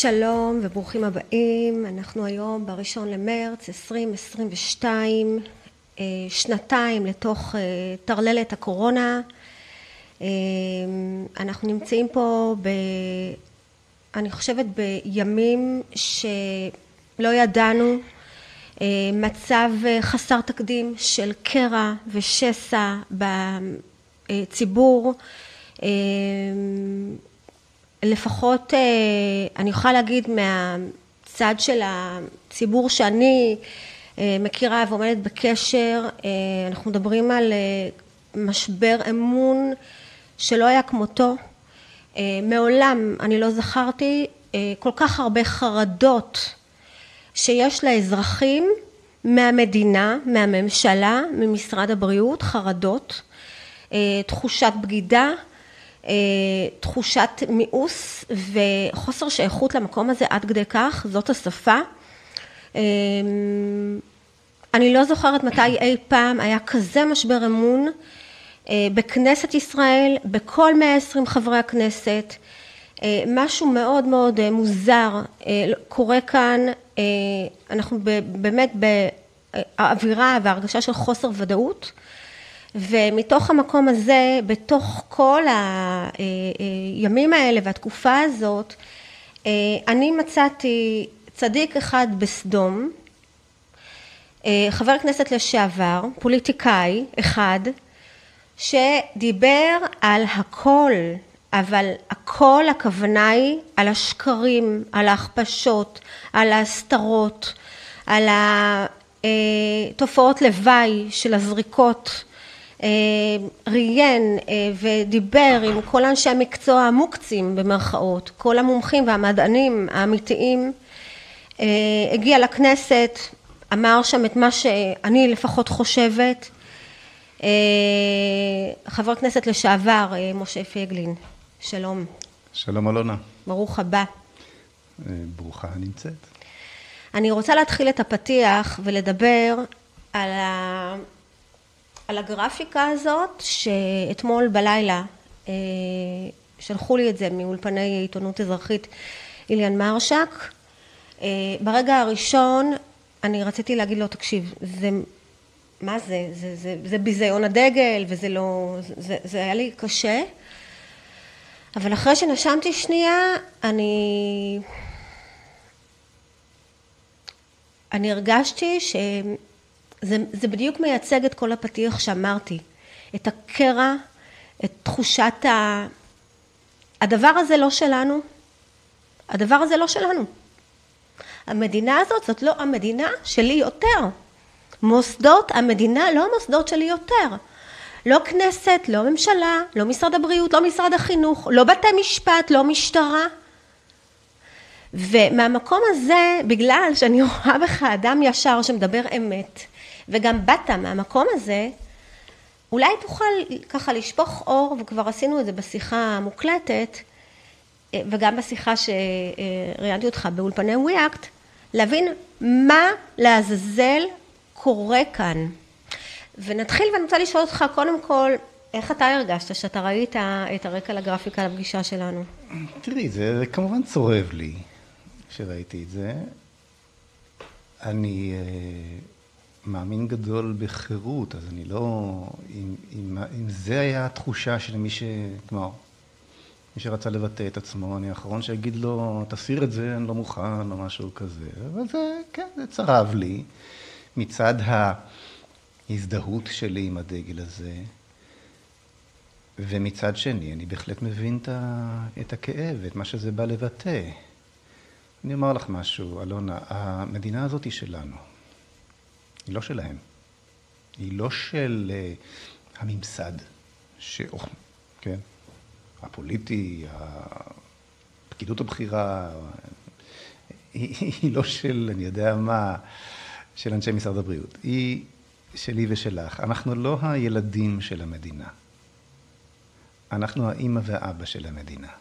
שלום וברוכים הבאים, אנחנו היום בראשון למרץ 2022, אה, שנתיים לתוך אה, טרללת הקורונה. אה, אנחנו נמצאים פה ב... אני חושבת בימים שלא ידענו, מצב חסר תקדים של קרע ושסע בציבור לפחות אני יכולה להגיד מהצד של הציבור שאני מכירה ועומדת בקשר אנחנו מדברים על משבר אמון שלא היה כמותו. מעולם אני לא זכרתי כל כך הרבה חרדות שיש לאזרחים מהמדינה, מהממשלה, ממשרד הבריאות, חרדות, תחושת בגידה תחושת מיאוס וחוסר שייכות למקום הזה עד כדי כך, זאת השפה. אני לא זוכרת מתי אי פעם היה כזה משבר אמון בכנסת ישראל, בכל 120 חברי הכנסת, משהו מאוד מאוד מוזר קורה כאן, אנחנו באמת באווירה והרגשה של חוסר ודאות ומתוך המקום הזה, בתוך כל הימים האלה והתקופה הזאת, אני מצאתי צדיק אחד בסדום, חבר כנסת לשעבר, פוליטיקאי אחד, שדיבר על הכל, אבל הכל הכוונה היא על השקרים, על ההכפשות, על ההסתרות, על התופעות לוואי של הזריקות ראיין ודיבר עם כל אנשי המקצוע המוקצים במרכאות, כל המומחים והמדענים האמיתיים, הגיע לכנסת, אמר שם את מה שאני לפחות חושבת, חבר כנסת לשעבר משה פייגלין, שלום. שלום אלונה. ברוך הבא. ברוכה הנמצאת. אני רוצה להתחיל את הפתיח ולדבר על על הגרפיקה הזאת שאתמול בלילה שלחו לי את זה מאולפני עיתונות אזרחית איליאן מרשק. ברגע הראשון אני רציתי להגיד לו תקשיב זה מה זה, זה, זה, זה ביזיון הדגל וזה לא, זה, זה היה לי קשה אבל אחרי שנשמתי שנייה אני אני הרגשתי ש... זה, זה בדיוק מייצג את כל הפתיח שאמרתי, את הקרע, את תחושת ה... הדבר הזה לא שלנו, הדבר הזה לא שלנו. המדינה הזאת זאת לא המדינה שלי יותר. מוסדות המדינה לא המוסדות שלי יותר. לא כנסת, לא ממשלה, לא משרד הבריאות, לא משרד החינוך, לא בתי משפט, לא משטרה. ומהמקום הזה, בגלל שאני רואה בך אדם ישר שמדבר אמת, וגם באת מהמקום הזה, אולי תוכל ככה לשפוך אור, וכבר עשינו את זה בשיחה המוקלטת, וגם בשיחה שראיינתי אותך באולפני וויאקט, להבין מה לעזאזל קורה כאן. ונתחיל ואני רוצה לשאול אותך קודם כל, איך אתה הרגשת שאתה ראית את הרקע לגרפיקה לפגישה שלנו? תראי, זה כמובן צורב לי כשראיתי את זה. אני מאמין גדול בחירות, אז אני לא... אם, אם, אם זה היה התחושה של מי ש... כלומר, מי שרצה לבטא את עצמו, אני האחרון שיגיד לו, תסיר את זה, אני לא מוכן, או משהו כזה. אבל זה, כן, זה צרב לי. מצד ההזדהות שלי עם הדגל הזה, ומצד שני, אני בהחלט מבין את הכאב, את מה שזה בא לבטא. אני אומר לך משהו, אלונה, המדינה הזאת היא שלנו. היא לא שלהם. היא לא של uh, הממסד, ש... כן? הפוליטי, הפקידות הבכירה, היא, היא לא של, אני יודע מה, של אנשי משרד הבריאות. היא שלי ושלך. אנחנו לא הילדים של המדינה. אנחנו האימא והאבא של המדינה.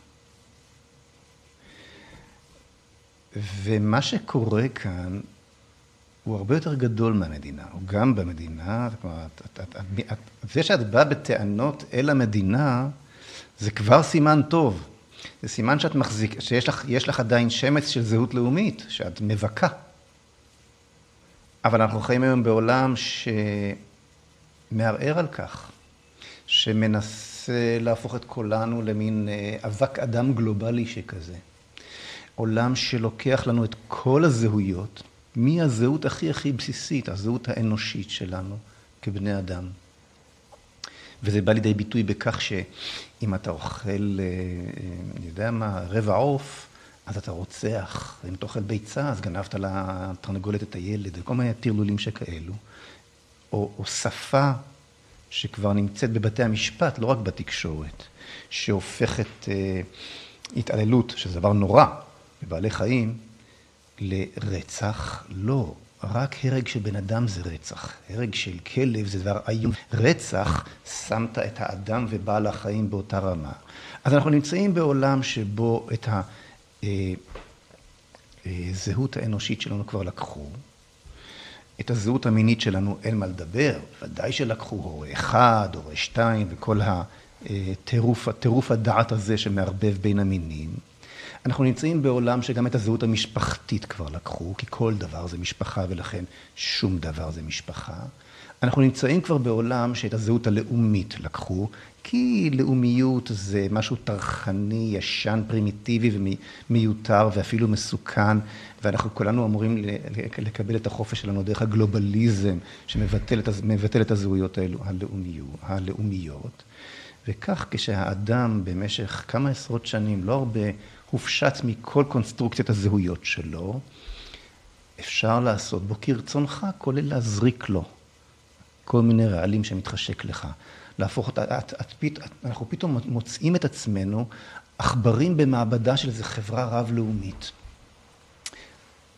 ומה שקורה כאן הוא הרבה יותר גדול מהמדינה, הוא גם במדינה, כלומר, את, את, את, זה שאת באה בטענות אל המדינה, זה כבר סימן טוב. זה סימן שאת מחזיק, שיש לך, לך עדיין שמץ של זהות לאומית, שאת מבכה. אבל אנחנו חיים היום בעולם שמערער על כך, שמנסה להפוך את כולנו למין אה, אבק אדם גלובלי שכזה. עולם שלוקח לנו את כל הזהויות, מהזהות הכי הכי בסיסית, הזהות האנושית שלנו כבני אדם. וזה בא לידי ביטוי בכך שאם אתה אוכל, אה, אני יודע מה, רבע עוף, אז אתה רוצח, אם אתה אוכל ביצה, אז גנבת לתרנגולת את הילד, וכל מיני טרלולים שכאלו. או, או שפה שכבר נמצאת בבתי המשפט, לא רק בתקשורת, שהופכת אה, התעללות, שזה דבר נורא, בבעלי חיים, לרצח, לא. רק הרג של בן אדם זה רצח. הרג של כלב זה דבר איום. רצח, שמת את האדם ובעל החיים באותה רמה. אז אנחנו נמצאים בעולם שבו את הזהות אה, אה, האנושית שלנו כבר לקחו. את הזהות המינית שלנו אין מה לדבר, ודאי שלקחו הורה אחד, הורה שתיים, וכל הטירוף הדעת הזה שמערבב בין המינים. אנחנו נמצאים בעולם שגם את הזהות המשפחתית כבר לקחו, כי כל דבר זה משפחה ולכן שום דבר זה משפחה. אנחנו נמצאים כבר בעולם שאת הזהות הלאומית לקחו, כי לאומיות זה משהו טרחני, ישן, פרימיטיבי ומיותר ואפילו מסוכן, ואנחנו כולנו אמורים לקבל את החופש שלנו דרך הגלובליזם שמבטל את הזהויות האלו, הלאומיות. וכך כשהאדם במשך כמה עשרות שנים, לא הרבה, הופשט מכל קונסטרוקציית הזהויות שלו, אפשר לעשות בו כרצונך, כולל להזריק לו כל מיני רעלים שמתחשק לך. להפוך אותה, את, את, את, אנחנו פתאום מוצאים את עצמנו עכברים במעבדה של איזו חברה רב-לאומית.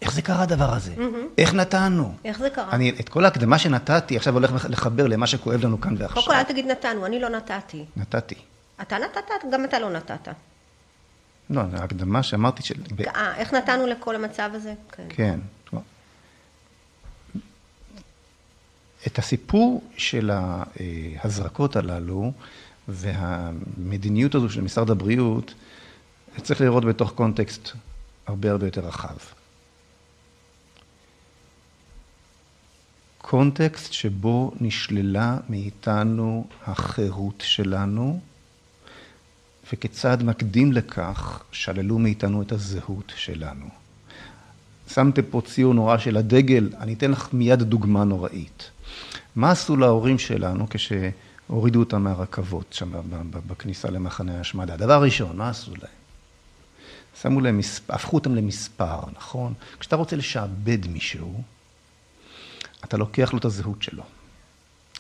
איך זה קרה הדבר הזה? Mm-hmm. איך נתנו? איך זה קרה? אני, את כל ההקדמה שנתתי, עכשיו הולך לחבר למה שכואב לנו כאן ועכשיו. קודם כל, אל תגיד נתנו, אני לא נתתי. נתתי. אתה נתת, גם אתה לא נתת. לא, ההקדמה שאמרתי של... אה, איך נתנו לכל המצב הזה? כן. כן. את הסיפור של ההזרקות הללו והמדיניות הזו של משרד הבריאות, צריך לראות בתוך קונטקסט הרבה הרבה יותר רחב. קונטקסט שבו נשללה מאיתנו החירות שלנו, וכיצד מקדים לכך שללו מאיתנו את הזהות שלנו. שמתם פה ציור נורא של הדגל, אני אתן לך מיד דוגמה נוראית. מה עשו להורים שלנו כשהורידו אותם מהרכבות שם בכניסה למחנה ההשמדה? דבר ראשון, מה עשו להם? שמו להם הפכו אותם למספר, נכון? כשאתה רוצה לשעבד מישהו, אתה לוקח לו את הזהות שלו.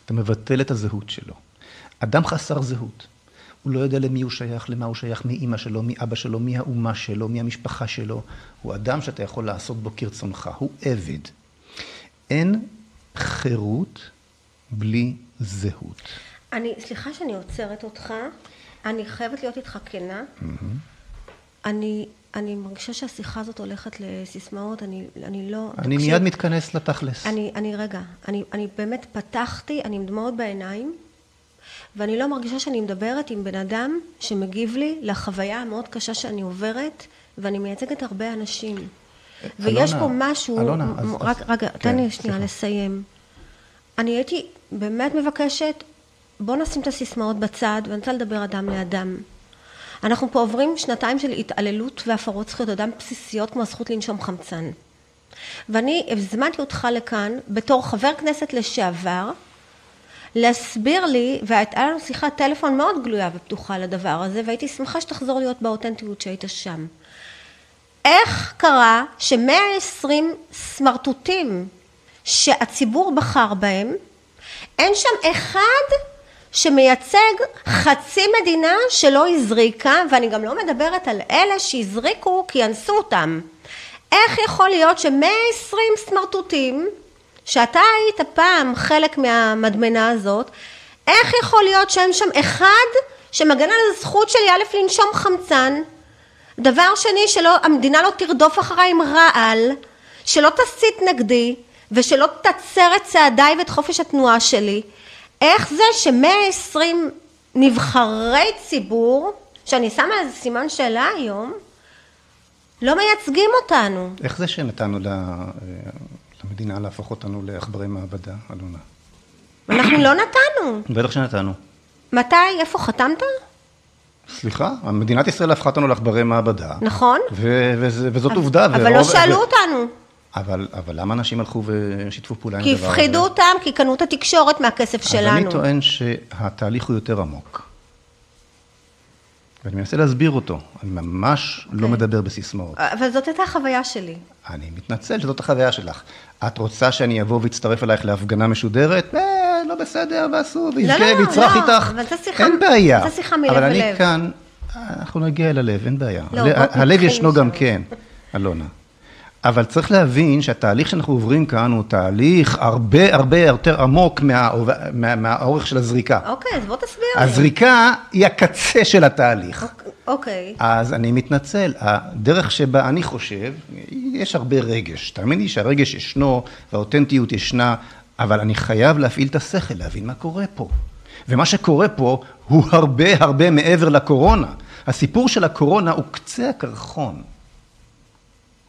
אתה מבטל את הזהות שלו. אדם חסר זהות. הוא לא יודע למי הוא שייך, למה הוא שייך, מי אימא שלו, מי אבא שלו, מי האומה שלו, מי המשפחה שלו. הוא אדם שאתה יכול לעשות בו כרצונך, הוא עבד. אין חירות בלי זהות. אני, סליחה שאני עוצרת אותך, אני חייבת להיות איתך כנה. Mm-hmm. אני, אני מרגישה שהשיחה הזאת הולכת לסיסמאות, אני, אני לא... אני תקשיב, מיד מתכנס לתכלס. אני, אני רגע, אני, אני באמת פתחתי, אני עם דמעות בעיניים, ואני לא מרגישה שאני מדברת עם בן אדם שמגיב לי לחוויה המאוד קשה שאני עוברת, ואני מייצגת הרבה אנשים. ויש פה משהו, אלונה, אז, רק, רגע, כן, תן לי שנייה לסיים. אני הייתי באמת מבקשת, בוא נשים את הסיסמאות בצד, ואני רוצה לדבר אדם לאדם. אנחנו פה עוברים שנתיים של התעללות והפרות זכויות אדם בסיסיות כמו הזכות לנשום חמצן. ואני הזמנתי אותך לכאן בתור חבר כנסת לשעבר, להסביר לי, והייתה לנו שיחת טלפון מאוד גלויה ופתוחה לדבר הזה, והייתי שמחה שתחזור להיות באותנטיות שהיית שם. איך קרה שמאה עשרים סמרטוטים שהציבור בחר בהם, אין שם אחד שמייצג חצי מדינה שלא הזריקה, ואני גם לא מדברת על אלה שהזריקו כי אנסו אותם. איך יכול להיות שמאה עשרים סמרטוטים, שאתה היית פעם חלק מהמדמנה הזאת, איך יכול להיות שאין שם אחד שמגן על הזכות שלי א' לנשום חמצן, דבר שני שהמדינה לא תרדוף אחריי עם רעל, שלא תסית נגדי ושלא תצר את צעדיי ואת חופש התנועה שלי, איך זה שמאה עשרים נבחרי ציבור שאני שמה איזה סימן שאלה היום, לא מייצגים אותנו. איך זה שנתנו ל- למדינה להפוך אותנו לעכברי מעבדה, אלונה? אנחנו לא נתנו. בטח שנתנו. מתי? איפה חתמת? סליחה, מדינת ישראל הפכה אותנו לעכברי מעבדה. נכון. ו- וזה- וזאת עובדה. אבל ורוב- לא שאלו ו- אותנו. אבל, אבל למה אנשים הלכו ושיתפו פעולה עם כי הדבר הזה? הפחידו אותם, כי קנו את התקשורת מהכסף אז אני שלנו. טוען שהתהליך הוא יותר עמוק. ואני מנסה להסביר אותו. אני ממש לא אוקיי. מדבר בסיסמאות. אבל זאת הייתה החוויה שלי. אני מתנצל שזאת החוויה שלך. את רוצה שאני אבוא ואצטרף אלייך להפגנה משודרת? אה, לא בסדר, ואסור, ויזכה לא, ויצרח לא, איתך. אבל זו שיחה- אין בעיה. זו שיחה מלב אבל אני אל. כאן, אנחנו נגיע אל הלב, אין בעיה. לא, הלב- בוא הלב ישנו. גם כן, אלונה. אבל צריך להבין שהתהליך שאנחנו עוברים כאן הוא תהליך הרבה הרבה יותר עמוק מה- מה- מהאורך של הזריקה. אוקיי, אז בוא תסביר לי. הזריקה היא הקצה של התהליך. אוקיי. אז אני מתנצל, הדרך שבה אני חושב, יש הרבה רגש. תאמין לי שהרגש ישנו והאותנטיות ישנה, אבל אני חייב להפעיל את השכל, להבין מה קורה פה. ומה שקורה פה הוא הרבה הרבה מעבר לקורונה. הסיפור של הקורונה הוא קצה הקרחון.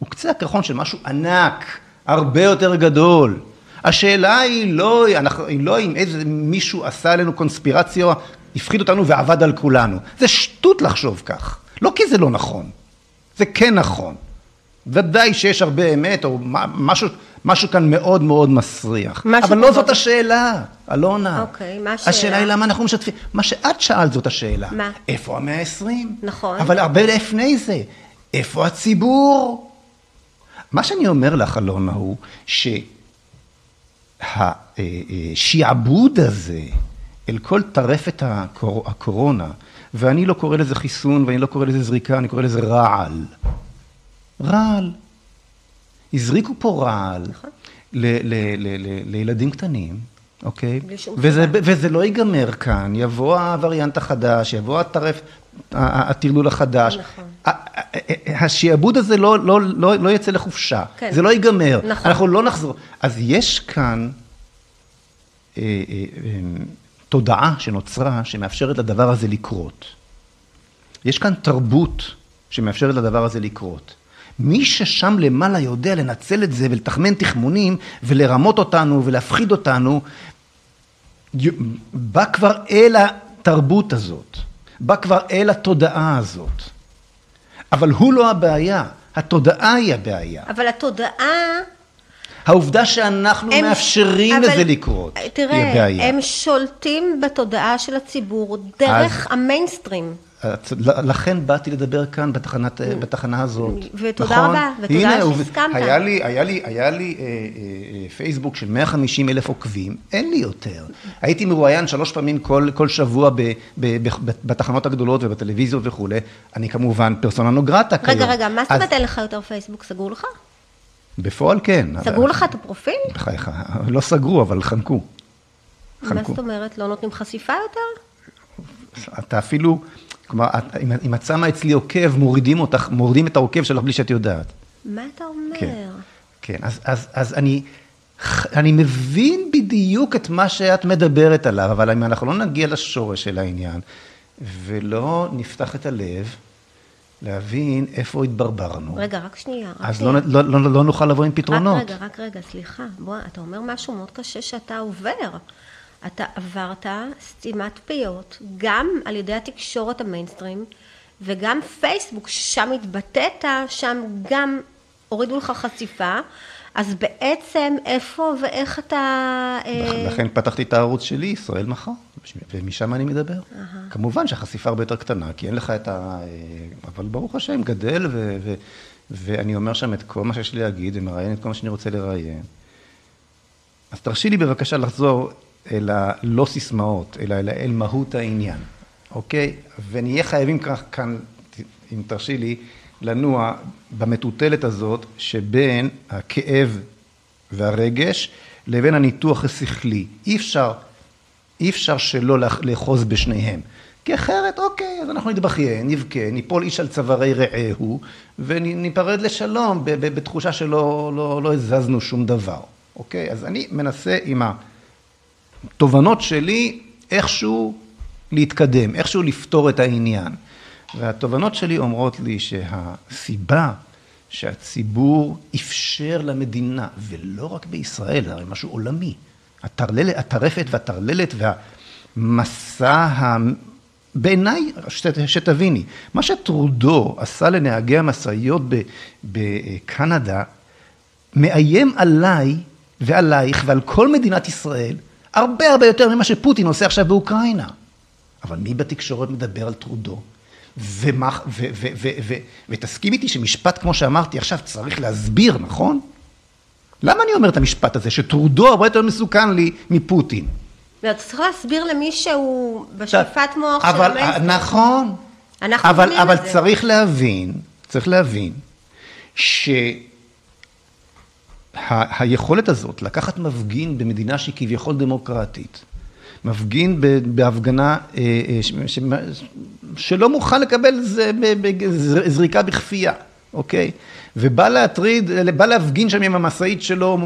הוא קצה הקרחון של משהו ענק, הרבה יותר גדול. השאלה היא לא, אנחנו, היא לא אם איזה מישהו עשה עלינו קונספירציה, הפחיד אותנו ועבד על כולנו. זה שטות לחשוב כך. לא כי זה לא נכון, זה כן נכון. ודאי שיש הרבה אמת, או משהו, משהו כאן מאוד מאוד מסריח. אבל לא פחות. זאת השאלה, אלונה. אוקיי, מה השאלה? השאלה היא למה אנחנו משתפים. מה שאת שאלת זאת השאלה. מה? איפה המאה העשרים? נכון. אבל הרבה לפני זה, איפה הציבור? מה שאני אומר לך, אלונה, הוא שהשעבוד הזה אל כל טרפת הקור... הקורונה, ואני לא קורא לזה חיסון ואני לא קורא לזה זריקה, אני קורא לזה רעל. רעל. הזריקו פה רעל ל- ל- ל- ל- לילדים קטנים, אוקיי? וזה, וזה לא ייגמר כאן, יבוא הווריאנט החדש, יבוא הטרף, הטרלול החדש. נכון. השעבוד הזה לא, לא, לא, לא יצא לחופשה, כן. זה לא ייגמר, נכון. אנחנו לא נחזור. אז יש כאן אה, אה, אה, תודעה שנוצרה שמאפשרת לדבר הזה לקרות. יש כאן תרבות שמאפשרת לדבר הזה לקרות. מי ששם למעלה יודע לנצל את זה ולתחמן תחמונים ולרמות אותנו ולהפחיד אותנו, בא כבר אל התרבות הזאת, בא כבר אל התודעה הזאת. אבל הוא לא הבעיה, התודעה היא הבעיה. אבל התודעה... העובדה שאנחנו הם- מאפשרים אבל- לזה לקרות, היא תראה, הבעיה. הם שולטים בתודעה של הציבור דרך המיינסטרים. לכן באתי לדבר כאן בתחנת, בתחנה הזאת. ותודה נכון? רבה, ותודה הנה, שהסכמת. היה לי, היה לי, היה לי אה, אה, אה, פייסבוק של 150 אלף עוקבים, אין לי יותר. הייתי מרואיין שלוש פעמים כל, כל שבוע ב, ב, ב, ב, בתחנות הגדולות ובטלוויזיות וכולי. אני כמובן פרסונה נוגרטה כיום. רגע, רגע, מה זאת אז אומרת אין לך יותר פייסבוק? סגרו לך? בפועל כן. סגרו לך את הפרופיל? בחייך, לא סגרו, אבל חנקו. מה חנקו. זאת אומרת? לא נותנים חשיפה יותר? אתה אפילו, כלומר, את- אם- אם את שמה אצלי עוקב, מורידים אותך, מורידים את העוקב שלך בלי שאת יודעת. מה אתה אומר? כן, כן, אז, אז, אז אני, אני מבין בדיוק את מה שאת מדברת עליו, אבל אם אנחנו לא נגיע לשורש של העניין, ולא נפתח את הלב, להבין איפה התברברנו, רגע, רק שנייה. רק אז שנייה. לא, לא, לא, לא נוכל לבוא עם פתרונות. רק רגע, רק רגע, סליחה. בוא, אתה אומר משהו מאוד קשה שאתה עובר. אתה עברת סתימת פיות, גם על ידי התקשורת המיינסטרים, וגם פייסבוק, ששם התבטאת, שם גם הורידו לך חשיפה. אז בעצם, איפה ואיך אתה... אה, לכן פתחתי את הערוץ שלי, ישראל מחר, ומשם אני מדבר. כמובן שהחשיפה הרבה יותר קטנה, כי אין לך את ה... אבל ברוך השם, גדל, ו... ו... ואני אומר שם את כל מה שיש לי להגיד, ומראיין את כל מה שאני רוצה לראיין. אז תרשי לי בבקשה לחזור אל הלא סיסמאות, אלא אל, אל מהות העניין, אוקיי? ונהיה חייבים כך כאן, אם תרשי לי, לנוע במטוטלת הזאת שבין הכאב והרגש לבין הניתוח השכלי. אי אפשר, אי אפשר שלא לאח- לאחוז בשניהם. כי אחרת, אוקיי, אז אנחנו נתבכיין, נבכה, ניפול איש על צווארי רעהו, וניפרד לשלום בתחושה שלא לא, לא הזזנו שום דבר, אוקיי? אז אני מנסה עם התובנות שלי איכשהו להתקדם, איכשהו לפתור את העניין. והתובנות שלי אומרות לי שהסיבה שהציבור אפשר למדינה, ולא רק בישראל, זה הרי משהו עולמי, הטרללת, הטרפת והטרללת והמסע ה... בעיניי, שתביני, מה שטרודו עשה לנהגי המשאיות בקנדה, מאיים עליי ועלייך ועל כל מדינת ישראל, הרבה הרבה יותר ממה שפוטין עושה עכשיו באוקראינה. אבל מי בתקשורת מדבר על טרודו? ומה, ו, ו, ו, ו, ותסכים איתי שמשפט כמו שאמרתי עכשיו צריך להסביר, נכון? למה אני אומר את המשפט הזה, שטרודו הרבה יותר מסוכן לי מפוטין? אתה צריך להסביר למי שהוא בשאיפת מוח אבל, של המיינסטרים. נכון. אנחנו אבל, אבל. צריך להבין, צריך להבין, שהיכולת הזאת לקחת מפגין במדינה שהיא כביכול דמוקרטית, מפגין בהפגנה אה, אה, שלא מוכן לקבל זריקה בכפייה, אוקיי? ובא להטריד, בא להפגין שם עם המשאית שלו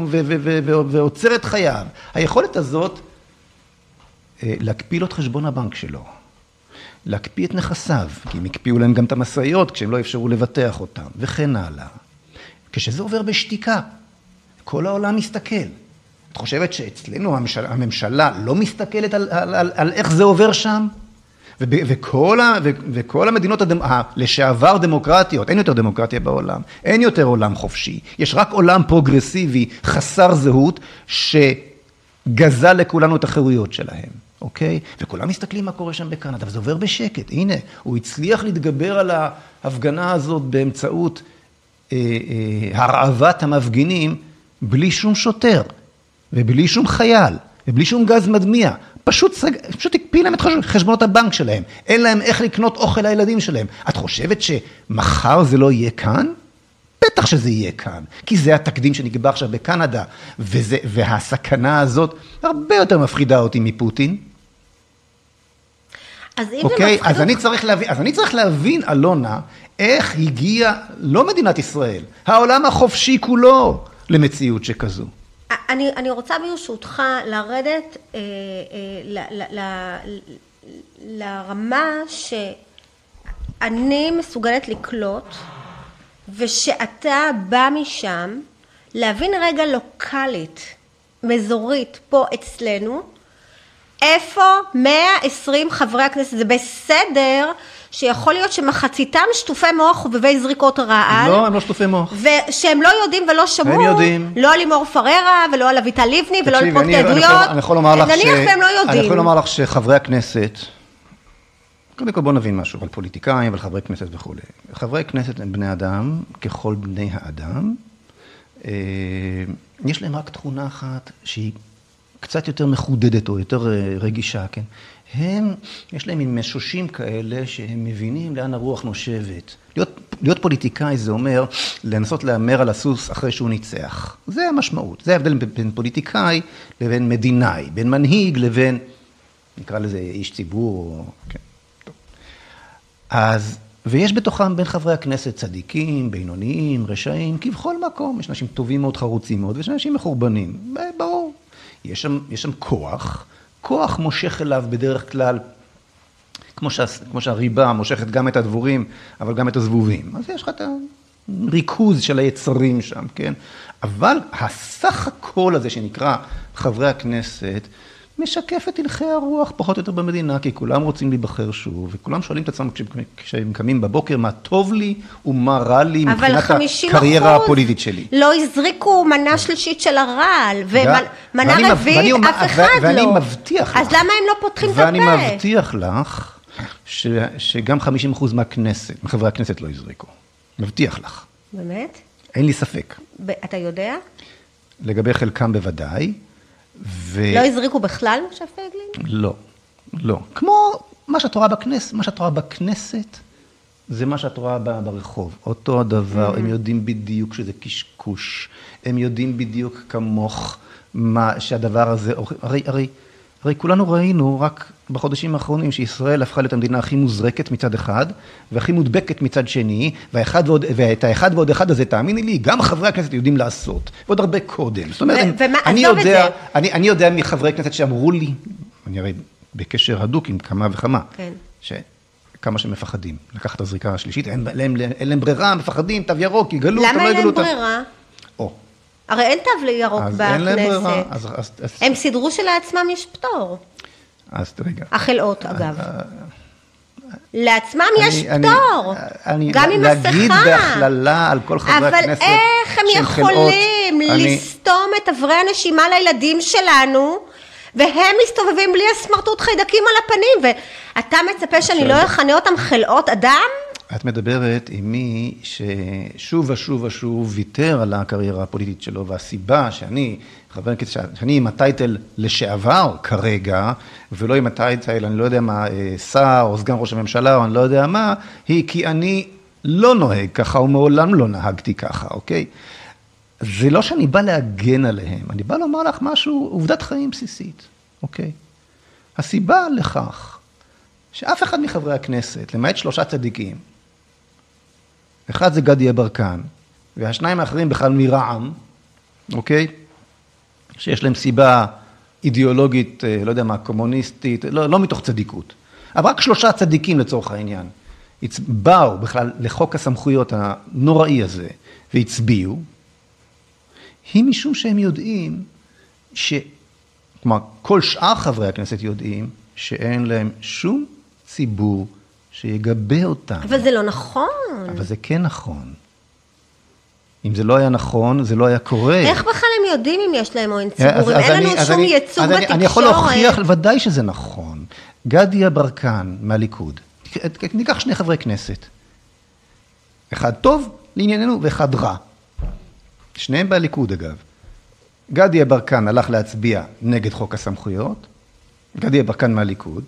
ועוצר את חייו. היכולת הזאת אה, להקפיא לו את חשבון הבנק שלו, להקפיא את נכסיו, כי הם הקפיאו להם גם את המשאיות כשהם לא אפשרו לבטח אותם, וכן הלאה. כשזה עובר בשתיקה, כל העולם מסתכל. את חושבת שאצלנו הממשלה, הממשלה לא מסתכלת על, על, על, על איך זה עובר שם? וב, וכל, ה, ו, וכל המדינות הדמ, לשעבר דמוקרטיות, אין יותר דמוקרטיה בעולם, אין יותר עולם חופשי, יש רק עולם פרוגרסיבי חסר זהות שגזל לכולנו את החירויות שלהם, אוקיי? וכולם מסתכלים מה קורה שם בקנדה, וזה עובר בשקט, הנה, הוא הצליח להתגבר על ההפגנה הזאת באמצעות אה, אה, הרעבת המפגינים בלי שום שוטר, ובלי שום חייל, ובלי שום גז מדמיע. פשוט, סג... פשוט הקפיא להם את חש- חשבונות הבנק שלהם. אין להם איך לקנות אוכל לילדים שלהם. את חושבת שמחר זה לא יהיה כאן? בטח שזה יהיה כאן, כי זה התקדים שנקבע עכשיו בקנדה, וזה, והסכנה הזאת הרבה יותר מפחידה אותי מפוטין. אז אם אוקיי? זה מפחיד אז אני צריך להבין, אז אני צריך להבין, אלונה, איך הגיע, לא מדינת ישראל, העולם החופשי כולו, למציאות שכזו. אני, אני רוצה ברשותך לרדת אה, אה, ל, ל, ל, לרמה שאני מסוגלת לקלוט ושאתה בא משם להבין רגע לוקאלית, מזורית, פה אצלנו, איפה 120 חברי הכנסת, זה בסדר שיכול להיות שמחציתם שטופי מוח חובבי זריקות רעל. לא, הם לא שטופי מוח. ושהם לא יודעים ולא שמעו, הם יודעים. לא על לימור פררה ולא על אביטל לבני ולא על תקשיבי, פרויקט אני- אני יכול- אני לומר לך ש... נניח והם לא אני יודעים. יכול לומר לך שחברי הכנסת, קודם כל בוא נבין משהו על פוליטיקאים ועל חברי כנסת וכולי. חברי כנסת הם בני אדם, ככל בני האדם. אה, יש להם רק תכונה אחת שהיא קצת יותר מחודדת או יותר אה, רגישה, כן? הם, יש להם מין משושים כאלה שהם מבינים לאן הרוח נושבת. להיות, להיות פוליטיקאי זה אומר לנסות להמר על הסוס אחרי שהוא ניצח. זה המשמעות. זה ההבדל בין- פוליטיקאי לבין מדינאי, בין מנהיג לבין, נקרא לזה איש ציבור, כן. אז, ויש בתוכם בין חברי הכנסת צדיקים, בינוניים, רשעים, כבכל מקום. יש אנשים טובים מאוד, חרוצים מאוד, ויש אנשים מחורבנים. ברור. יש שם, יש שם כוח, כוח מושך אליו בדרך כלל, כמו, שה, כמו שהריבה מושכת גם את הדבורים, אבל גם את הזבובים. אז יש לך את הריכוז של היצרים שם, כן? אבל הסך הכל הזה שנקרא חברי הכנסת, משקף את הלכי הרוח פחות או יותר במדינה, כי כולם רוצים להיבחר שוב, וכולם שואלים את עצמם כשהם- קמים בבוקר, מה טוב לי ומה רע לי מבחינת 50 הקריירה הפוליטית שלי. לא הזריקו מנה שלישית של הרעל, ומנה ואני ואני רביעית אף אחד ו- ואני לא. מבטיח לך. אז למה הם לא פותחים את ואני הפה? מבטיח לך שגם 50% מהכנסת, מחברי הכנסת לא הזריקו. מבטיח לך. באמת? אין לי ספק. אתה יודע? לגבי חלקם בוודאי, ו... לא הזריקו בכלל, משה פייגלין? לא, לא. כמו מה שאת רואה בכנסת, מה שאת רואה בכנסת, זה מה שאת רואה ברחוב. אותו הדבר, Mm. הם יודעים בדיוק שזה קשקוש, הם יודעים בדיוק כמוך מה שהדבר הזה, הרי, הרי, הרי כולנו ראינו רק בחודשים האחרונים שישראל הפכה להיות המדינה הכי מוזרקת מצד אחד, והכי מודבקת מצד שני, והאחד ועוד, ואת האחד ועוד אחד הזה, תאמיני לי, גם חברי הכנסת יודעים לעשות, ועוד הרבה קודם. זאת אומרת, ו- ומה- אני יודע. אני, אני יודע מחברי כנסת שאמרו לי, אני הרי בקשר הדוק עם כמה וכמה, כן. כמה שהם מפחדים לקחת את הזריקה השלישית, אין, אין, אין, אין להם ברירה, מפחדים, תו ירוק, יגלו אותם, למה לא אין יגלו להם אותם. ברירה? או, הרי אין תו ירוק אז אין להם ברירה. בכנסת. אז, אז, אז, הם סידרו שלעצמם יש פטור. אז רגע. החלאות, אגב. לעצמם יש אני- אני- פטור. אני- גם עם להגיד מסכה. בהכללה על כל חברי אבל הכנסת איך הם חלאות, יכולים אני- לסתום את אברי הנשימה לילדים שלנו, והם מסתובבים בלי הסמרטוט חיידקים על הפנים, ואתה מצפה שאני לא אכנה אותם חלאות אדם? את מדברת עם מי ששוב ושוב ושוב ויתר על הקריירה הפוליטית שלו, והסיבה שאני, חבר הכנסת, שאני עם הטייטל לשעבר כרגע, ולא עם הטייטל, אני לא יודע מה, אה, שר או סגן ראש הממשלה או אני לא יודע מה, היא כי אני לא נוהג ככה ומעולם לא נהגתי ככה, אוקיי? זה לא שאני בא להגן עליהם, אני בא לומר לך משהו, עובדת חיים בסיסית, אוקיי? הסיבה לכך שאף אחד מחברי הכנסת, למעט שלושה צדיקים, אחד זה גדי יברקן, והשניים האחרים בכלל מרע"מ, אוקיי? שיש להם סיבה אידיאולוגית, אה, לא יודע מה, קומוניסטית, לא, לא מתוך צדיקות. אבל רק שלושה צדיקים לצורך העניין, באו בכלל לחוק הסמכויות הנוראי הזה והצביעו, היא משום שהם יודעים ש... כלומר, כל שאר חברי הכנסת יודעים שאין להם שום ציבור שיגבה אותם. אבל זה לא נכון. אבל זה כן נכון. אם זה לא היה נכון, זה לא היה קורה. איך בכלל הם יודעים אם יש להם או אין אז- ציבורים? אין אני- לנו שום אני- ייצוג בתקשורת. אני יכול להוכיח ודאי שזה נכון. גדי יברקן מהליכוד, ניקח שני חברי כנסת. אחד טוב לענייננו ואחד רע. שניהם מהליכוד אגב. גדי יברקן הלך להצביע נגד חוק הסמכויות, גדי יברקן מהליכוד.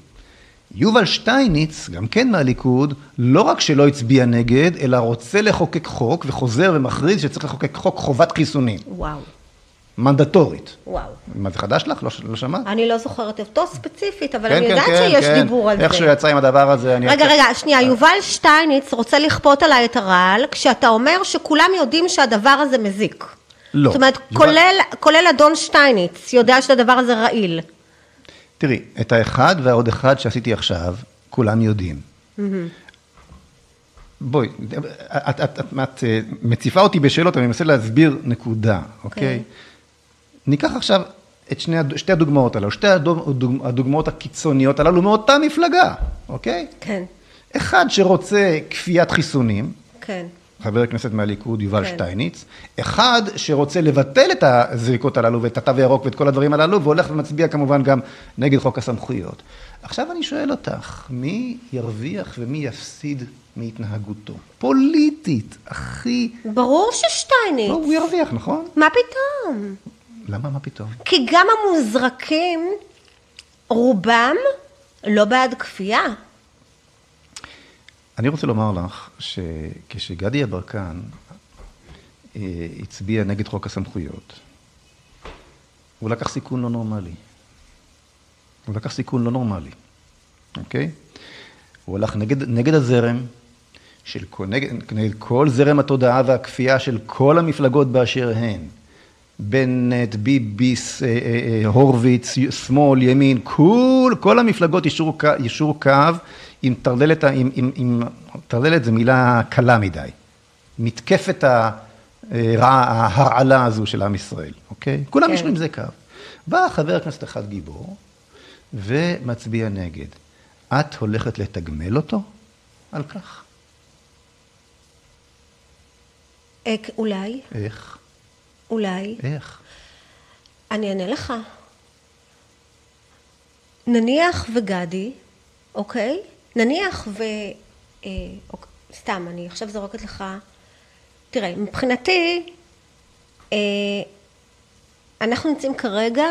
יובל שטייניץ, גם כן מהליכוד, לא רק שלא הצביע נגד, אלא רוצה לחוקק חוק וחוזר ומכריז שצריך לחוקק חוק חובת חיסונים, וואו, מנדטורית. וואו. מה זה חדש לך? לא, לא שמעת? אני לא זוכרת אותו ספציפית, אבל כן, אני כן, יודעת כן, שיש כן. דיבור על זה. איך שהוא יצא עם הדבר הזה, אני... רגע, רגע, שנייה, יובל שטייניץ רוצה לכפות עליי את הרעל, כשאתה אומר שכולם יודעים שהדבר הזה מזיק. לא. זאת אומרת, יובל- כולל, כולל אדון שטייניץ, יודע שהדבר הזה רעיל. תראי, את האחד והעוד אחד שעשיתי עכשיו, כולם יודעים. בואי, את, את, את, את אה, מציפה אותי בשאלות, אני מנסה להסביר נקודה, אוקיי? ניקח עכשיו את שני, שתי הדוגמאות הללו, שתי הדוג- הדוגמאות הקיצוניות הללו מאותה מפלגה, אוקיי? כן, אחד שרוצה כפיית חיסונים, כן. חבר הכנסת מהליכוד יובל כן. שטייניץ, אחד שרוצה לבטל את הזריקות הללו ואת התו הירוק ואת כל הדברים הללו, והולך ומצביע כמובן גם נגד חוק הסמכויות. עכשיו אני שואל אותך, מי ירוויח ומי יפסיד מהתנהגותו? פוליטית, הכי... ברור ששטייניץ. לא, הוא ירוויח, נכון? מה פתאום? למה, מה פתאום? כי גם המוזרקים, רובם לא בעד כפייה. אני רוצה לומר לך שכשגדי יברקן אה, הצביע נגד חוק הסמכויות, הוא לקח סיכון לא נורמלי. הוא לקח סיכון לא נורמלי, אוקיי? הוא הלך נגד, נגד הזרם, של נגד, נגד כל זרם התודעה והכפייה של כל המפלגות באשר הן. בנט, ביביס, אה, אה, אה, הורוביץ, שמאל, ימין, כל, כל המפלגות יישרו, קו- עם טרללת, עם, עם, עם, טרללת זו מילה קלה מדי. מתקפת הרע- ההרעלה הזו של עם ישראל, אוקיי? כולם כן. יישרו עם זה קו. בא חבר הכנסת אחד גיבור ומצביע נגד. את הולכת לתגמל אותו על כך? אה, אולי, איך? אולי. איך? אני אענה לך. נניח וגדי, אוקיי? נניח ו... אה, אוק, סתם, אני עכשיו זורקת לך... תראה, מבחינתי, אה, אנחנו נמצאים כרגע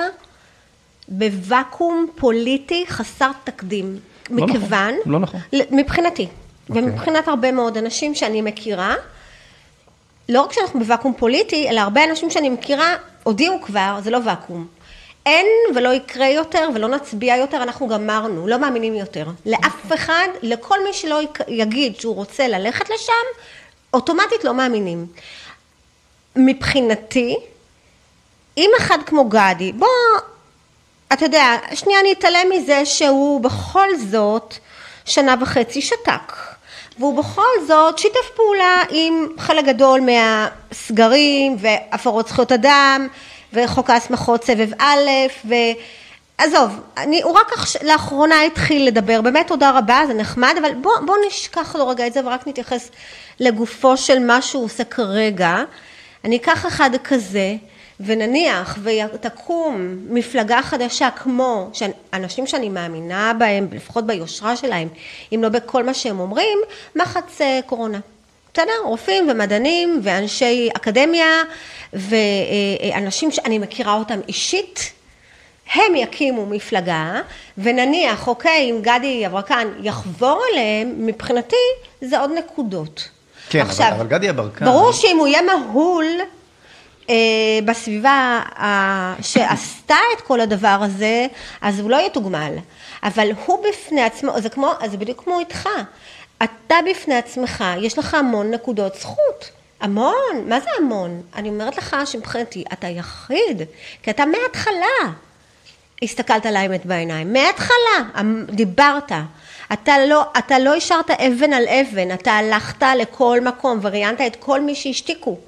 בוואקום פוליטי חסר תקדים. לא נכון, מכיוון... לא נכון. ל- מבחינתי, אוקיי. ומבחינת הרבה מאוד אנשים שאני מכירה, לא רק שאנחנו בוואקום פוליטי, אלא הרבה אנשים שאני מכירה הודיעו כבר, זה לא ואקום. אין ולא יקרה יותר ולא נצביע יותר, אנחנו גמרנו, לא מאמינים יותר. לאף אחד, לכל מי שלא יגיד שהוא רוצה ללכת לשם, אוטומטית לא מאמינים. מבחינתי, אם אחד כמו גדי, בוא, אתה יודע, שנייה אני אתעלם מזה שהוא בכל זאת שנה וחצי שתק. והוא בכל זאת שיתף פעולה עם חלק גדול מהסגרים והפרות זכויות אדם וחוק ההסמכות סבב א' ועזוב, אני, הוא רק לאחרונה התחיל לדבר, באמת תודה רבה, זה נחמד, אבל בוא, בוא נשכח לו רגע את זה ורק נתייחס לגופו של מה שהוא עושה כרגע. אני אקח אחד כזה ונניח ותקום מפלגה חדשה כמו אנשים שאני מאמינה בהם, לפחות ביושרה שלהם, אם לא בכל מה שהם אומרים, מחץ אה, קורונה. בסדר? רופאים ומדענים ואנשי אקדמיה ואנשים שאני מכירה אותם אישית, הם יקימו מפלגה ונניח, אוקיי, אם גדי יברקן יחבור אליהם, מבחינתי זה עוד נקודות. כן, עכשיו, אבל, אבל גדי יברקן... ברור שאם הוא יהיה מהול אה, בסביבה שעשתה את כל הדבר הזה, אז הוא לא יתוגמל. אבל הוא בפני עצמו, זה כמו, זה בדיוק כמו איתך. אתה בפני עצמך, יש לך המון נקודות זכות. המון, מה זה המון? אני אומרת לך שמבחינתי אתה יחיד, כי אתה מההתחלה הסתכלת על האמת בעיניים, מההתחלה דיברת. אתה לא, אתה לא השארת אבן על אבן, אתה הלכת לכל מקום וראיינת את כל מי שהשתיקו.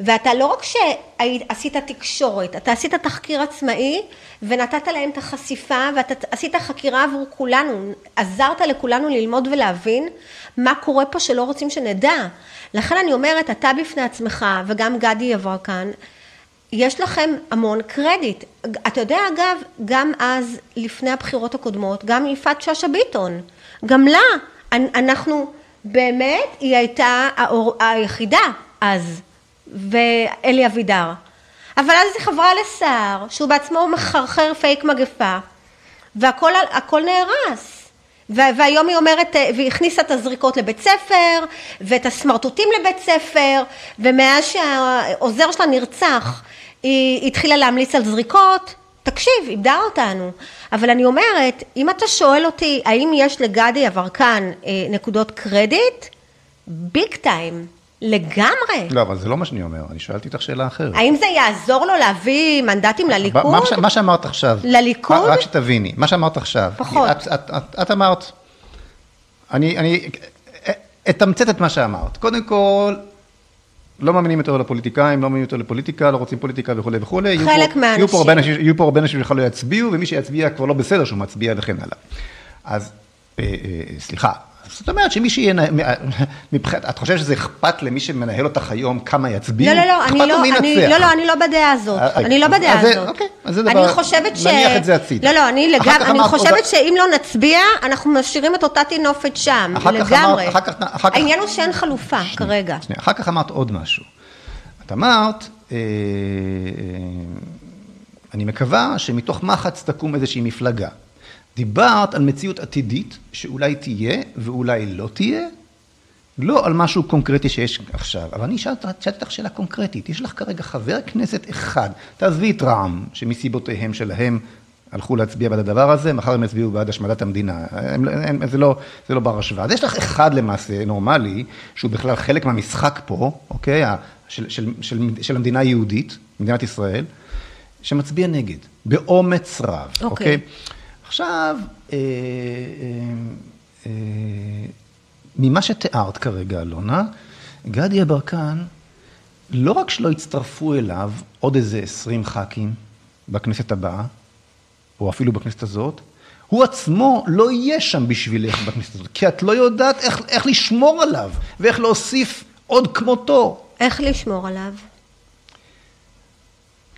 ואתה לא רק שעשית תקשורת, אתה עשית תחקיר עצמאי ונתת להם את החשיפה ואתה עשית חקירה עבור כולנו, עזרת לכולנו ללמוד ולהבין מה קורה פה שלא רוצים שנדע. לכן אני אומרת, אתה בפני עצמך וגם גדי יברקן, יש לכם המון קרדיט. אתה יודע אגב, גם אז, לפני הבחירות הקודמות, גם יפעת שאשא ביטון, גם לה, אנחנו, באמת, היא הייתה היחידה אז. ואלי אבידר. אבל אז היא חברה לשר, שהוא בעצמו מחרחר פייק מגפה, והכל נהרס. והיום היא אומרת, והיא הכניסה את הזריקות לבית ספר, ואת הסמרטוטים לבית ספר, ומאז שהעוזר שלה נרצח, היא התחילה להמליץ על זריקות, תקשיב, איבדה אותנו. אבל אני אומרת, אם אתה שואל אותי, האם יש לגדי יברקן אה, נקודות קרדיט? ביג טיים. לגמרי. לא, אבל זה לא מה שאני אומר, אני שאלתי אותך שאלה אחרת. האם זה יעזור לו להביא מנדטים לליכוד? מה, מה שאמרת עכשיו. לליכוד? רק שתביני, מה שאמרת עכשיו. פחות. את, את, את, את אמרת, אני, אני אתמצת את מה שאמרת. קודם כל, לא מאמינים יותר לפוליטיקאים, לא מאמינים יותר לפוליטיקה, לא רוצים פוליטיקה וכולי וכולי. חלק פה, מהאנשים. יהיו פה הרבה אנשים, יהיו פה הרבה אנשים שבכלל לא יצביעו, ומי שיצביע כבר לא בסדר שהוא מצביע וכן הלאה. אז, אה, אה, סליחה, זאת אומרת שמי שיהיה, את חושבת שזה אכפת למי שמנהל אותך היום כמה יצביעו? לא, לא, לא, אני לא, אני, לא, לא, אני לא בדעה הזאת, אה, אני לא בדעה הזאת. אוקיי, אז זה דבר, אני חושבת ש... נניח את זה הצידה. לא, לא, אני לגמרי, אני חושבת שאם לא נצביע, אנחנו משאירים את אותה תינופת שם, לגמרי. העניין הוא שאין חלופה כרגע. אחר כך אמרת עוד משהו. את אמרת, אה, אה, אני מקווה שמתוך מחץ תקום איזושהי מפלגה. דיברת על מציאות עתידית שאולי תהיה ואולי לא תהיה, לא על משהו קונקרטי שיש עכשיו. אבל אני שאלתי אותך שאלה קונקרטית. יש לך כרגע חבר כנסת אחד, תעזבי את רע"מ, שמסיבותיהם שלהם הלכו להצביע בעד הדבר הזה, מחר הם יצביעו בעד השמדת המדינה. הם, הם, זה, לא, זה לא בר השוואה. אז יש לך אחד למעשה, נורמלי, שהוא בכלל חלק מהמשחק פה, אוקיי? של, של, של, של המדינה היהודית, מדינת ישראל, שמצביע נגד, באומץ רב, אוקיי? אוקיי? עכשיו, אה, אה, אה, ממה שתיארת כרגע, אלונה, גדי יברקן, לא רק שלא הצטרפו אליו עוד איזה עשרים ח"כים בכנסת הבאה, או אפילו בכנסת הזאת, הוא עצמו לא יהיה שם בשבילך בכנסת הזאת, כי את לא יודעת איך, איך לשמור עליו, ואיך להוסיף עוד כמותו. איך לשמור עליו?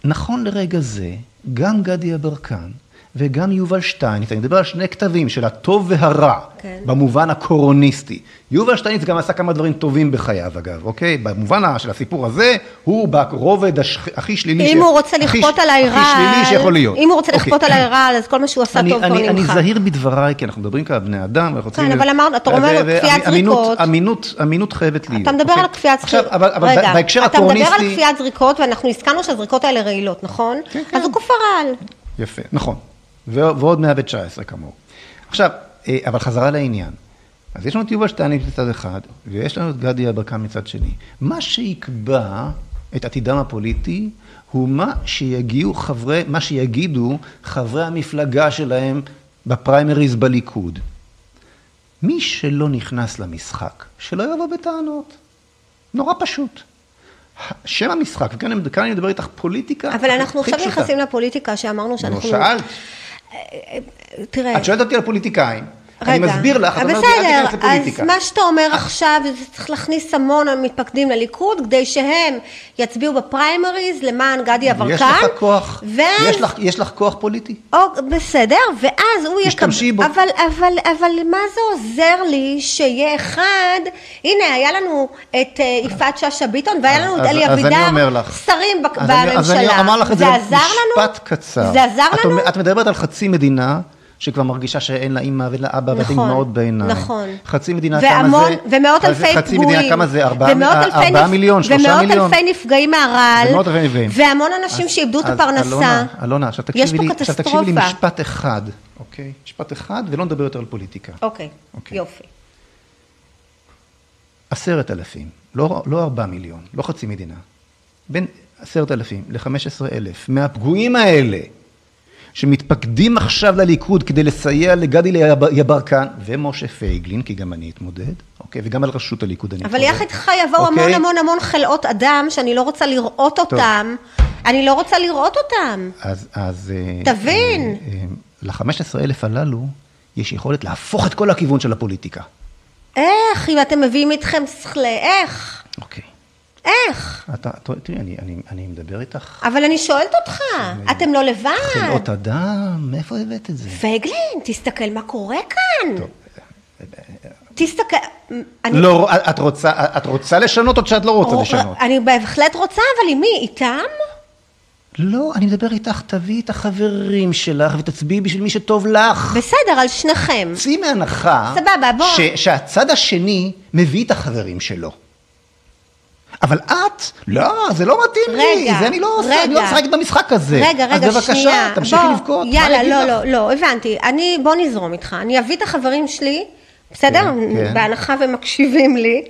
נכון לרגע זה, גם גדי יברקן וגם יובל שטייניץ, אני מדבר על שני כתבים של הטוב והרע, כן. במובן הקורוניסטי. יובל שטייניץ גם עשה כמה דברים טובים בחייו אגב, אוקיי? במובן של הסיפור הזה, הוא ברובד השכ... הכי שלילי, אם ש... הוא רוצה לכפות עליי רעל, הכי שלילי שיכול להיות. אם הוא רוצה אוקיי. לכפות עליי רעל, אז כל מה שהוא עשה אני, טוב כבר נמחק. אני זהיר בדבריי, כי אנחנו מדברים כאן על בני אדם, ואנחנו רוצים... כן, אבל אמרת, אתה אומר כפיית זריקות. אמינות, אמינות חייבת להיות. אתה מדבר אוקיי? על כפיית זריקות. אבל, אבל רגע, בהקשר הקורוניסטי... אתה מדבר על כפיית זריקות, ואנחנו הסכמנו שהזריקות האלה רעילות, נכון? כן, כן. אז הוא כופר רעל. יפה, נכון. ועוד 119 כמוהו. עכשיו, אה, אבל חזרה לעניין. אז יש לנו את יובל שטייניץ מצד אחד, ויש לנו את גדי יברקן מצד שני. מה שיקבע את עתידם הפוליטי, הוא מה שיגיעו חברי, מה שיגידו חברי המפלגה שלהם בפריימריז בליכוד. מי שלא נכנס למשחק, שלא יבוא בטענות. נורא פשוט. שם המשחק, וכאן אני מדבר איתך פוליטיקה אבל אנחנו עכשיו נכנסים לפוליטיקה שאמרנו שאנחנו... נו, שאלת. תראה... את שואלת אותי על פוליטיקאים. רגע, אני מסביר לך, את אומרת לי, אל תיכנס לפוליטיקה. אז מה שאתה אומר עכשיו, זה צריך להכניס המון מתפקדים לליכוד, כדי שהם יצביעו בפריימריז למען גדי יברקן. יש לך כוח, ואז... יש, לך, יש לך כוח פוליטי. או, בסדר, ואז הוא יקבל... תשתמשי בו. אבל, אבל, אבל מה זה עוזר לי שיהיה אחד... הנה, היה לנו את אה, יפעת שאשא ביטון, והיה לנו את אלי אבידר. שרים בק- אז אני- בממשלה. אומר לך את זה זה עזר לנו? משפט קצר. זה עזר לנו? את מדברת על חצי מדינה. שכבר מרגישה שאין לה אימא ואין לה אבא ואתם נכון, דמעות בעיניים. נכון. חצי מדינה והמון, כמה זה? ומאות אלפי חצי פגועים. מדינה כמה זה? ארבעה ומאות נפ- מיליון, שלושה ומאות מיליון. אלפי נפגעים מהרעל. ומאות אלפי נפגעים. והמון אנשים אז- שאיבדו את הפרנסה. אלונה, אלונה, עכשיו תקשיבי לי, עכשיו תקשיבי לי. משפט אחד, אוקיי? משפט אחד, ולא נדבר יותר על פוליטיקה. אוקיי, אוקיי. יופי. עשרת אלפים, לא, לא ארבעה מיליון, לא חצי מדינה. בין עשרת אלפים לחמש עשרה אלף, מהפגועים האלה, שמתפקדים עכשיו לליכוד כדי לסייע לגדי יברקן ומשה פייגלין, כי גם אני אתמודד, אוקיי? וגם על ראשות הליכוד אני אבל אתמודד. יחד איתך יבואו המון אוקיי? המון המון חלאות אדם שאני לא רוצה לראות אותם. אני לא רוצה לראות אותם. אז, אז... אה, תבין. ל-15 אלף הללו יש יכולת להפוך את כל הכיוון של הפוליטיקה. איך, אם אתם מביאים איתכם שכלה, איך? אוקיי. איך? אתה, תראי, אני, אני, אני מדבר איתך. אבל אני שואלת אותך, אתם לא לבד. חלאות אדם, מאיפה הבאת את זה? פייגלין, תסתכל מה קורה כאן. טוב. תסתכל, אני... לא, את רוצה, את רוצה לשנות או שאת לא רוצה לשנות? אני בהחלט רוצה, אבל עם מי? איתם? לא, אני מדבר איתך, תביאי את החברים שלך ותצביעי בשביל מי שטוב לך. בסדר, על שניכם. צאי מהנחה סבבה, בוא. ש, שהצד השני מביא את החברים שלו. אבל את, לא, זה לא מתאים לי, רגע, זה אני לא עושה, אני רגע. לא משחקת במשחק הזה. רגע, רגע, אז בבקשה, שנייה. תמשיכי בוא, לבכות. יאללה, אני לא, לך? לא, לא, הבנתי. אני, בוא נזרום איתך. אני אביא את החברים שלי, בסדר? כן, כן. בהנחה ומקשיבים לי.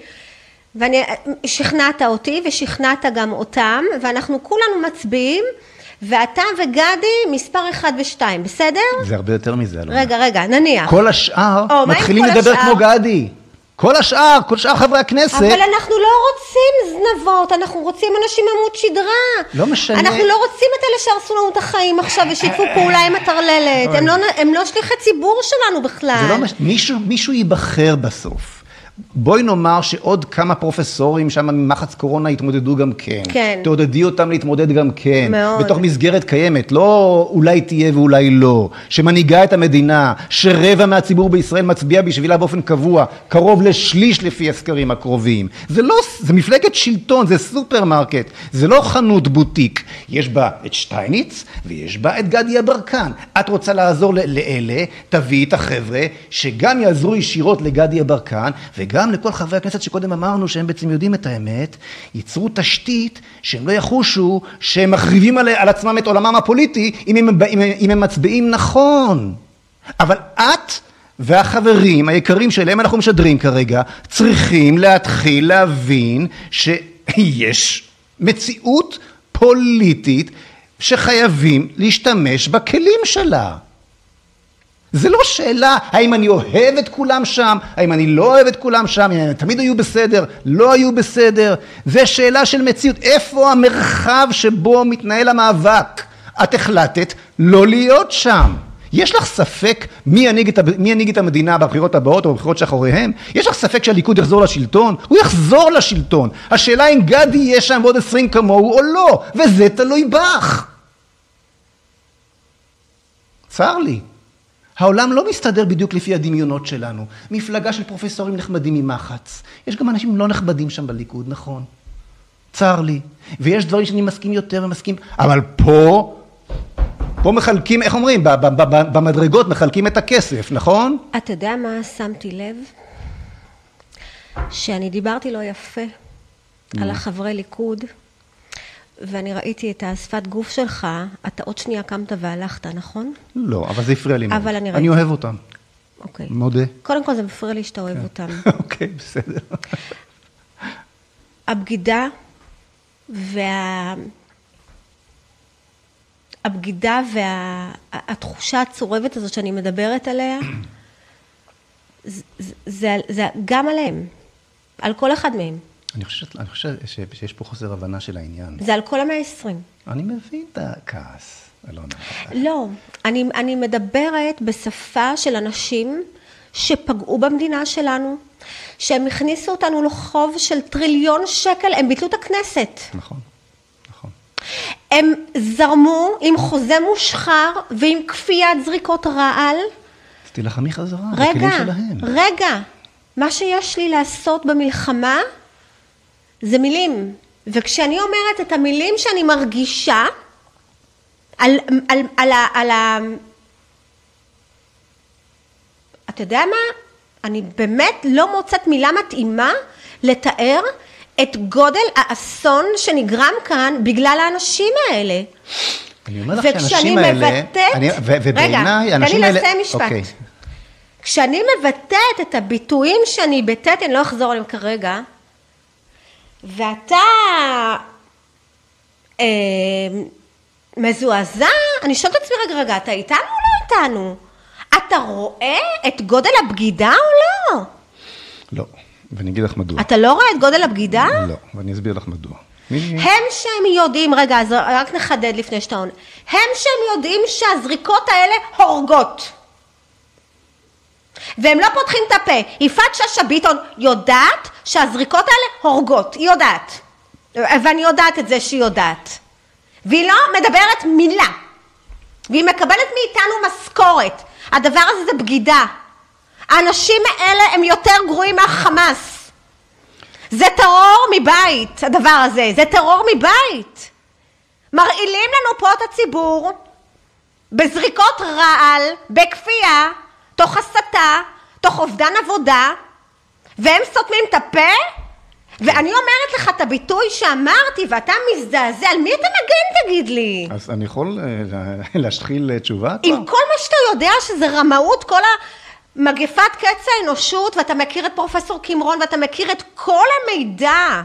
ואני, שכנעת אותי ושכנעת גם אותם, ואנחנו כולנו מצביעים, ואתה וגדי מספר אחד ושתיים, בסדר? זה הרבה יותר מזה, אלונה. רגע, רגע, נניח. כל השאר או, מתחילים לדבר השאר? כמו גדי. כל השאר, כל שאר חברי הכנסת. אבל אנחנו לא רוצים זנבות, אנחנו רוצים אנשים עמוד שדרה. לא משנה. אנחנו לא רוצים את אלה שהרסו לנו את החיים עכשיו ושיתפו פעולה עם הטרללת. הם לא, הם לא שליחי ציבור שלנו בכלל. זה לא מש... מישהו, מישהו ייבחר בסוף. בואי נאמר שעוד כמה פרופסורים שם ממחץ קורונה יתמודדו גם כן. כן. תעודדי אותם להתמודד גם כן. מאוד. בתוך מסגרת קיימת, לא אולי תהיה ואולי לא. שמנהיגה את המדינה, שרבע מהציבור בישראל מצביע בשבילה באופן קבוע, קרוב לשליש לפי הסקרים הקרובים. זה לא, זה מפלגת שלטון, זה סופרמרקט, זה לא חנות בוטיק. יש בה את שטייניץ ויש בה את גדי יברקן. את רוצה לעזור לאלה, תביאי את החבר'ה שגם יעזרו ישירות לגדי יברקן וגם לכל חברי הכנסת שקודם אמרנו שהם בעצם יודעים את האמת, ייצרו תשתית שהם לא יחושו שהם מחריבים על, על עצמם את עולמם הפוליטי אם הם, אם, אם הם מצביעים נכון. אבל את והחברים היקרים שאליהם אנחנו משדרים כרגע צריכים להתחיל להבין שיש מציאות פוליטית שחייבים להשתמש בכלים שלה. זה לא שאלה האם אני אוהב את כולם שם, האם אני לא אוהב את כולם שם, אם הם תמיד היו בסדר, לא היו בסדר. זה שאלה של מציאות. איפה המרחב שבו מתנהל המאבק? את החלטת לא להיות שם. יש לך ספק מי ינהיג את, מי ינהיג את המדינה בבחירות הבאות או בבחירות שאחוריהם? יש לך ספק שהליכוד יחזור לשלטון? הוא יחזור לשלטון. השאלה אם גדי יהיה שם בעוד עשרים כמוהו או לא, וזה תלוי בך. צר לי. העולם לא מסתדר בדיוק לפי הדמיונות שלנו. מפלגה של פרופסורים נחמדים ממחץ. יש גם אנשים לא נכבדים שם בליכוד, נכון. צר לי. ויש דברים שאני מסכים יותר ומסכים, אבל פה, פה מחלקים, איך אומרים, במדרגות מחלקים את הכסף, נכון? אתה יודע מה שמתי לב? שאני דיברתי לא יפה על החברי ליכוד, ואני ראיתי את השפת גוף שלך, אתה עוד שנייה קמת והלכת, נכון? לא, אבל זה הפריע לי מאוד. אבל אני אני ראיתי. אוהב אותם, אוקיי. מודה. קודם כל זה מפריע לי שאתה אוהב אותם. אוקיי, בסדר. הבגידה וה... הבגידה והתחושה הצורבת הזאת שאני מדברת עליה, זה, זה, זה גם עליהם, על כל אחד מהם. אני חושב, אני חושב ש, שיש פה חוסר הבנה של העניין. זה על כל המאה העשרים. אני מבין את הכעס, אלונה. לא, אני, אני מדברת בשפה של אנשים שפגעו במדינה שלנו, שהם הכניסו אותנו לחוב של טריליון שקל, הם ביטלו את הכנסת. נכון, נכון. הם זרמו עם חוזה מושחר ועם כפיית זריקות רעל. אז תילחמי חזרה, רגע, בכלים שלהם. רגע, מה שיש לי לעשות במלחמה זה מילים. וכשאני אומרת את המילים שאני מרגישה על, על, על, על ה... אתה יודע מה? אני באמת לא מוצאת מילה מתאימה לתאר את גודל האסון שנגרם כאן בגלל האנשים האלה. אני אומר לך שהאנשים האלה... מבטאת- אני- ו- ובעיניי, רגע, תן לי. לסיים משפט. אוקיי. כשאני מבטאת את הביטויים שאני ביטאתי, אני לא אחזור עליהם כרגע, ואתה אה, מזועזע, אני שואלת את עצמי, רגע, רגע, אתה איתנו או לא איתנו? אתה רואה את גודל הבגידה או לא? לא, ואני אגיד לך מדוע. אתה לא רואה את גודל הבגידה? לא, ואני אסביר לך מדוע. הם שהם יודעים, רגע, אז רק נחדד לפני שאתה עונה. הם שהם יודעים שהזריקות האלה הורגות. והם לא פותחים את הפה. יפעת שאשא ביטון יודעת שהזריקות האלה הורגות, היא יודעת. ואני יודעת את זה שהיא יודעת. והיא לא מדברת מילה. והיא מקבלת מאיתנו משכורת. הדבר הזה זה בגידה. האנשים האלה הם יותר גרועים מהחמאס. זה טרור מבית, הדבר הזה. זה טרור מבית. מרעילים לנו פה את הציבור בזריקות רעל, בכפייה, תוך הסתה, תוך אובדן עבודה, והם סותמים את הפה? ואני אומרת לך את הביטוי שאמרתי, ואתה מזדעזע, על מי אתה מגן תגיד לי? אז אני יכול אה, לה- להשחיל אה, תשובה? עם כל מה שאתה יודע שזה רמאות, כל המגפת קץ האנושות, ואתה מכיר את פרופסור קמרון, ואתה מכיר את כל המידע,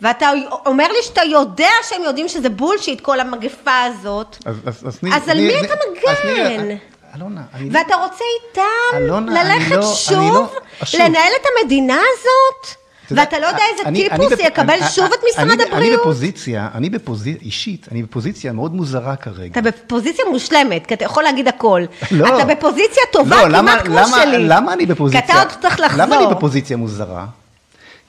ואתה אומר לי שאתה יודע שהם יודעים שזה בולשיט, כל המגפה הזאת, אז, אז, אז, אז על תני- מי תני- אתה אז מגן? אלונה, אני... ואתה רוצה איתם אלונה, אני ללכת לא- אני שוב, לא- שוב. לנהל את המדינה הזאת? ואתה לא יודע איזה אני- אני טיפוס בפ- יקבל אני- שוב את משרד אני- אני הבריאות? בפוזיציה, אני בפוזיציה, אישית, אני בפוזיציה מאוד מוזרה כרגע. אתה בפוזיציה מושלמת, כי אתה יכול להגיד הכל. לא. אתה בפוזיציה טובה לא, כמעט למה- כמו למה- שלי. למה אני בפוזיציה? כי אתה עוד צריך לחזור. למה אני בפוזיציה מוזרה?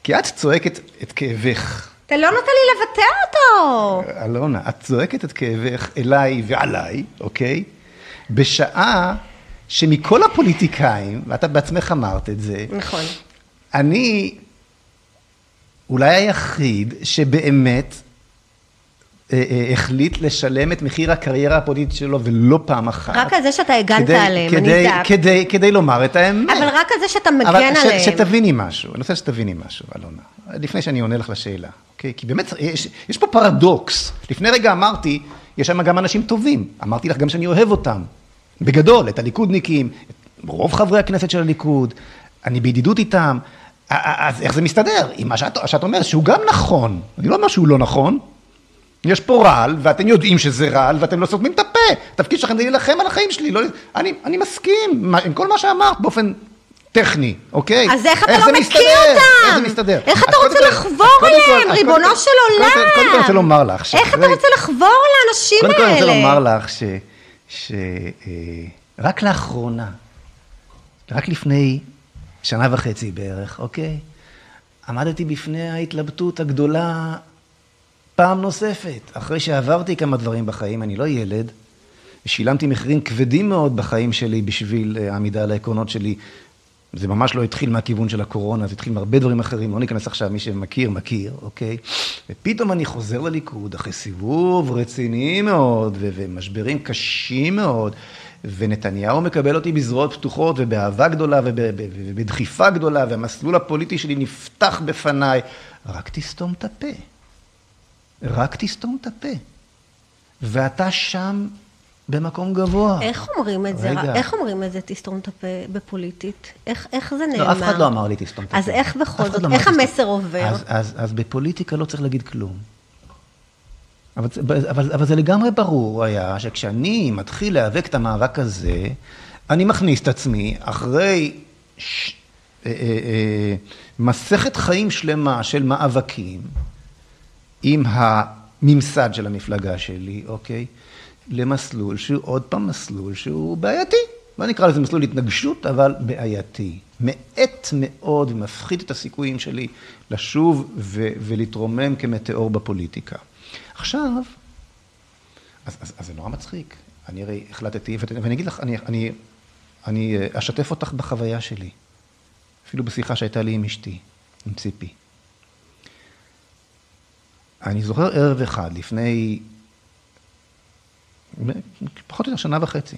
כי את צועקת את כאבך. אתה לא נותן לי לבטא אותו. אלונה, את צועקת את כאבך אליי ועליי, אוקיי? בשעה שמכל הפוליטיקאים, ואת בעצמך אמרת את זה, נכון. אני אולי היחיד שבאמת אה, אה, החליט לשלם את מחיר הקריירה הפוליטית שלו, ולא פעם אחת. רק על זה שאתה הגנת כדי- עליהם, אני כדי- הזדעקת. כדי, כדי לומר את האמת. אבל רק על זה שאתה אבל מגן ש- עליהם. שתביני משהו, אני רוצה שתביני משהו, אלונה, לפני שאני עונה לך לשאלה, אוקיי? כי באמת, יש, יש פה פרדוקס. לפני רגע אמרתי, יש שם גם אנשים טובים. אמרתי לך גם שאני אוהב אותם. בגדול, את הליכודניקים, את רוב חברי הכנסת של הליכוד, אני בידידות איתם. אז איך זה מסתדר עם מה שאת, שאת אומרת, שהוא גם נכון. אני לא אומר שהוא לא נכון. יש פה רעל, ואתם יודעים שזה רעל, ואתם לא סותמים את הפה. התפקיד שלכם זה להילחם על החיים שלי. לא, אני, אני מסכים עם כל מה שאמרת באופן טכני, אוקיי? אז איך אתה לא זה מכיר מסתדר? אותם? איך זה מסתדר? איך אתה רוצה לחבור אליהם, ריבונו של עולם? קודם כל אני רוצה לומר לך איך אתה רוצה לחבור לאנשים קודם כל אני האלה? רוצה לומר לך ש... ש... אה, לאחרונה, רק לפני שנה וחצי בערך, אוקיי? עמדתי בפני ההתלבטות הגדולה פעם נוספת. אחרי שעברתי כמה דברים בחיים, אני לא ילד, ושילמתי מחירים כבדים מאוד בחיים שלי בשביל אה, העמידה על העקרונות שלי. זה ממש לא התחיל מהכיוון של הקורונה, זה התחיל מהרבה דברים אחרים, לא ניכנס עכשיו, מי שמכיר, מכיר, אוקיי? ופתאום אני חוזר לליכוד אחרי סיבוב רציני מאוד, ו- ומשברים קשים מאוד, ונתניהו מקבל אותי בזרועות פתוחות, ובאהבה גדולה, ובדחיפה גדולה, והמסלול הפוליטי שלי נפתח בפניי. רק תסתום את הפה. רק תסתום את הפה. ואתה שם במקום גבוה. איך אומרים את זה? רגע. איך אומרים את זה, תסתום את הפה בפוליטית? איך, איך זה נאמר? לא, אף אחד לא אמר לי תסתום את הפה. אז איך בכל זאת, לא איך תסתום. המסר עובר? אז, אז, אז בפוליטיקה לא צריך להגיד כלום. אבל, זה- אבל, אבל זה לגמרי ברור היה שכשאני מתחיל להיאבק את המאבק הזה, אני מכניס את עצמי אחרי ש... אה, אה, מסכת חיים שלמה של מאבקים עם הממסד של המפלגה שלי, אוקיי? למסלול שהוא עוד פעם מסלול שהוא בעייתי. לא נקרא לזה מסלול התנגשות, אבל בעייתי. מאט מאוד ומפחית את הסיכויים שלי לשוב ו- ולהתרומם כמטאור בפוליטיקה. עכשיו, אז, אז, אז זה נורא מצחיק. אני הרי החלטתי, ואני אגיד לך, אני, אני, אני אשתף אותך בחוויה שלי. אפילו בשיחה שהייתה לי עם אשתי, עם ציפי. אני זוכר ערב אחד, לפני פחות או יותר שנה וחצי,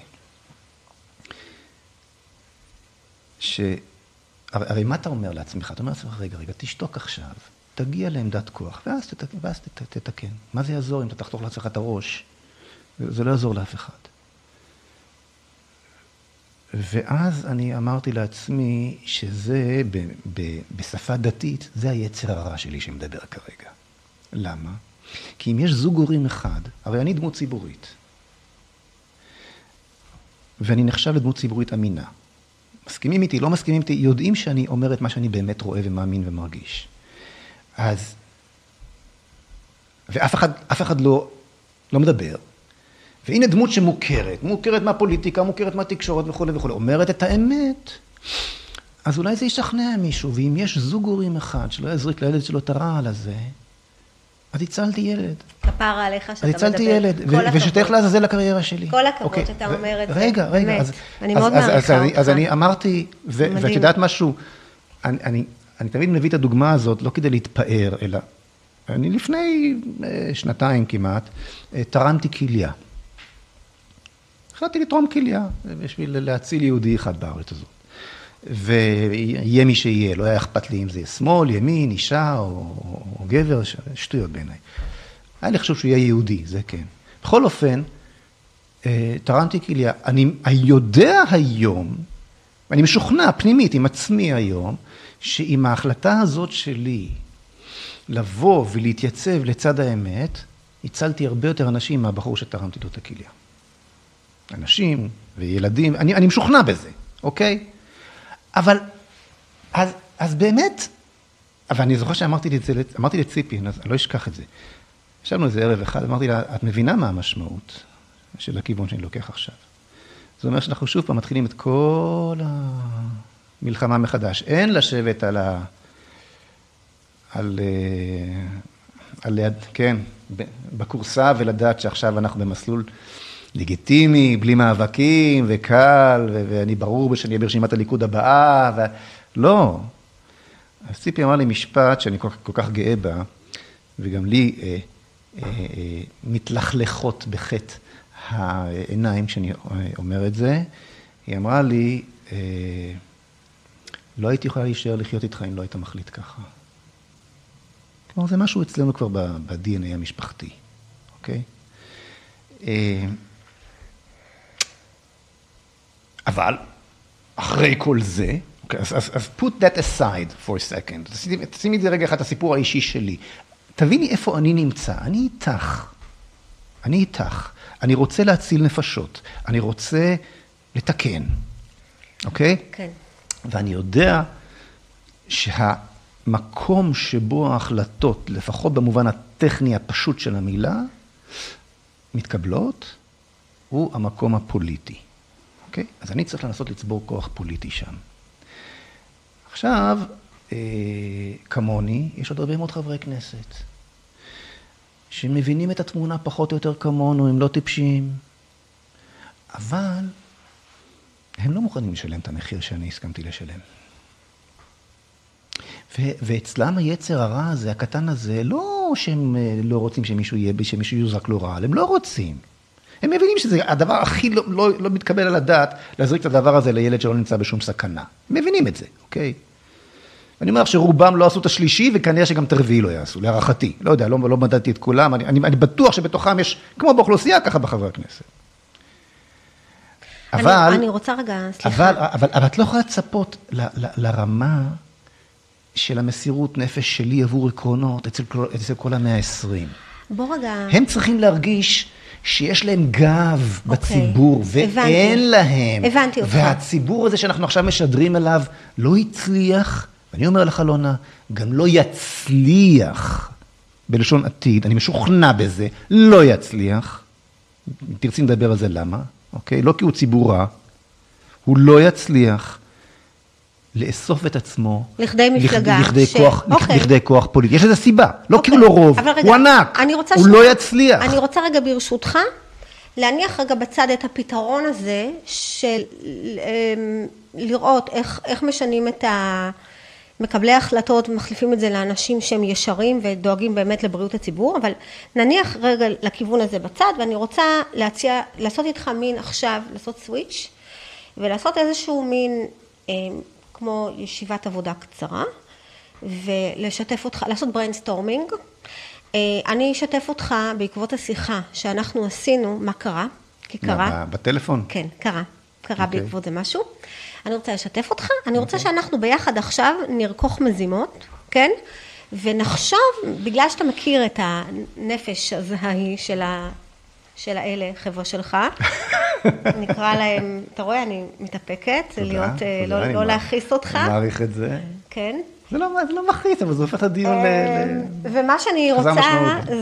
ש... הרי, מה אתה אומר לעצמך? אתה אומר לעצמך, רגע, רגע, תשתוק עכשיו, תגיע לעמדת כוח, ואז, תת, ואז תת, תתקן. מה זה יעזור אם אתה תחתוך לעצמך את הראש? זה לא יעזור לאף אחד. ואז אני אמרתי לעצמי שזה, ב, ב, בשפה דתית, זה היצר הרע שלי שמדבר כרגע. למה? כי אם יש זוג הורים אחד, הרי אני דמות ציבורית, ואני נחשב לדמות ציבורית אמינה. מסכימים איתי, לא מסכימים איתי, יודעים שאני אומר את מה שאני באמת רואה ומאמין ומרגיש. אז, ואף אחד, אף אחד לא, לא מדבר. והנה דמות שמוכרת, מוכרת מהפוליטיקה, מוכרת מהתקשורת וכולי וכולי, אומרת את האמת, אז אולי זה ישכנע מישהו, ואם יש זוג הורים אחד שלא יזריק לילד שלו את הרעל הזה, אז הצלתי ילד. כפרה עליך שאתה מדבר. אז הצלתי ילד, ושתלך לעזאזל הקריירה שלי. כל הכבוד אוקיי. שאתה אומר את זה. רגע, רגע. אז, אני מאוד מעריכה אותך. אז אני אמרתי, ואת יודעת משהו, אני, אני, אני תמיד מביא את הדוגמה הזאת, לא כדי להתפאר, אלא אני לפני אה, שנתיים כמעט, אה, תרמתי כליה. החלטתי לתרום כליה, בשביל להציל יהודי אחד בארץ הזאת. ויהיה מי שיהיה, לא היה אכפת לי אם זה יהיה שמאל, ימין, אישה או, או גבר, שטויות בעיניי. היה לי חשוב שהוא יהיה יהודי, זה כן. בכל אופן, אה, תרמתי כליה. אני יודע היום, ואני משוכנע פנימית עם עצמי היום, שעם ההחלטה הזאת שלי לבוא ולהתייצב לצד האמת, הצלתי הרבה יותר אנשים מהבחור שתרמתי לו את הכליה. אנשים וילדים, אני, אני משוכנע בזה, אוקיי? אבל, אז, אז באמת, אבל אני זוכר שאמרתי לי את זה, אמרתי לציפי, אני לא אשכח את זה. ישבנו איזה ערב אחד, אמרתי לה, את מבינה מה המשמעות של הכיוון שאני לוקח עכשיו? זה אומר שאנחנו שוב פעם מתחילים את כל המלחמה מחדש. אין לשבת על ה... על... אה, על ליד, כן, בכורסה ולדעת שעכשיו אנחנו במסלול לגיטימי, בלי מאבקים, וקל, ו- ואני ברור שאני אהיה ברשימת הליכוד הבאה, ו... לא. אז ציפי אמר לי משפט שאני כל, כל כך גאה בה, וגם לי אה, אה, אה, מתלכלכות בחטא העיניים כשאני אומר את זה. היא אמרה לי, אה, לא הייתי יכולה להישאר לחיות איתך אם לא היית מחליט ככה. כלומר, זה משהו אצלנו כבר ב-DNA המשפחתי, אוקיי? אה, אבל, אחרי כל זה, okay, אוקיי, אז, אז, אז put that aside for a second, תשימי את זה רגע אחד, הסיפור האישי שלי. תביני איפה אני נמצא, אני איתך. אני איתך. אני רוצה להציל נפשות, אני רוצה לתקן, אוקיי? Okay? כן. ואני יודע שהמקום שבו ההחלטות, לפחות במובן הטכני הפשוט של המילה, מתקבלות, הוא המקום הפוליטי. אוקיי? אז אני צריך לנסות לצבור כוח פוליטי שם. עכשיו, אה, כמוני, יש עוד הרבה מאוד חברי כנסת, שמבינים את התמונה פחות או יותר כמונו, הם לא טיפשים, אבל הם לא מוכנים לשלם את המחיר שאני הסכמתי לשלם. ו- ואצלם היצר הרע הזה, הקטן הזה, לא שהם אה, לא רוצים שמישהו יהיה, שמישהו יוזרק לו רעל, הם לא רוצים. הם מבינים שזה הדבר הכי לא, לא, לא מתקבל על הדעת, להזריק את הדבר הזה לילד שלא נמצא בשום סכנה. הם מבינים את זה, אוקיי? אני אומר שרובם לא עשו את השלישי, וכנראה שגם את הרביעי לא יעשו, להערכתי. לא יודע, לא, לא מדדתי את כולם, אני, אני, אני בטוח שבתוכם יש, כמו באוכלוסייה, ככה בחברי הכנסת. אבל... אני, אני רוצה רגע, סליחה. אבל, אבל, אבל את לא יכולה לצפות ל, ל, לרמה של המסירות נפש שלי עבור עקרונות אצל, אצל כל המאה ה-20. בוא רגע... הם צריכים להרגיש שיש להם גב אוקיי, בציבור, הבנתי. ואין להם. הבנתי אותך. והציבור הזה שאנחנו עכשיו משדרים אליו, לא הצליח, ואני אומר לך, אלונה, גם לא יצליח, בלשון עתיד, אני משוכנע בזה, לא יצליח. אם תרצי נדבר על זה למה, אוקיי? לא כי הוא ציבור רע, הוא לא יצליח לאסוף את עצמו. לכדי מפלגה לכדי ש- כוח, אוקיי. לכדי כוח פוליטי. יש לזה סיבה, לא אוקיי, כי הוא לא רוב, רגע, הוא ענק, הוא ש- לא יצליח. אני רוצה רגע ברשותך, להניח רגע בצד את הפתרון הזה של אמ, לראות איך, איך משנים את ה... מקבלי ההחלטות ומחליפים את זה לאנשים שהם ישרים ודואגים באמת לבריאות הציבור, אבל נניח רגע לכיוון הזה בצד, ואני רוצה להציע, לעשות איתך מין עכשיו, לעשות סוויץ', ולעשות איזשהו מין, אמ, כמו ישיבת עבודה קצרה, ולשתף אותך, לעשות brainstorming. אה, אני אשתף אותך בעקבות השיחה שאנחנו עשינו, מה קרה, כי קרה. בטלפון? כן, קרה. קרה אוקיי. בעקבות זה משהו. אני רוצה לשתף אותך, אני רוצה שאנחנו ביחד עכשיו נרקוך מזימות, כן? ונחשוב, בגלל שאתה מכיר את הנפש ההיא של, ה... של האלה, חבר'ה שלך, נקרא להם, אתה רואה, אני מתאפקת, תודה, להיות, אה, תודה, לא, לא להכעיס אותך, אני מעריך את זה. כן? זה לא, זה לא מכעיס, אבל זה הופך את הדיון ל... ל- ומה שאני רוצה.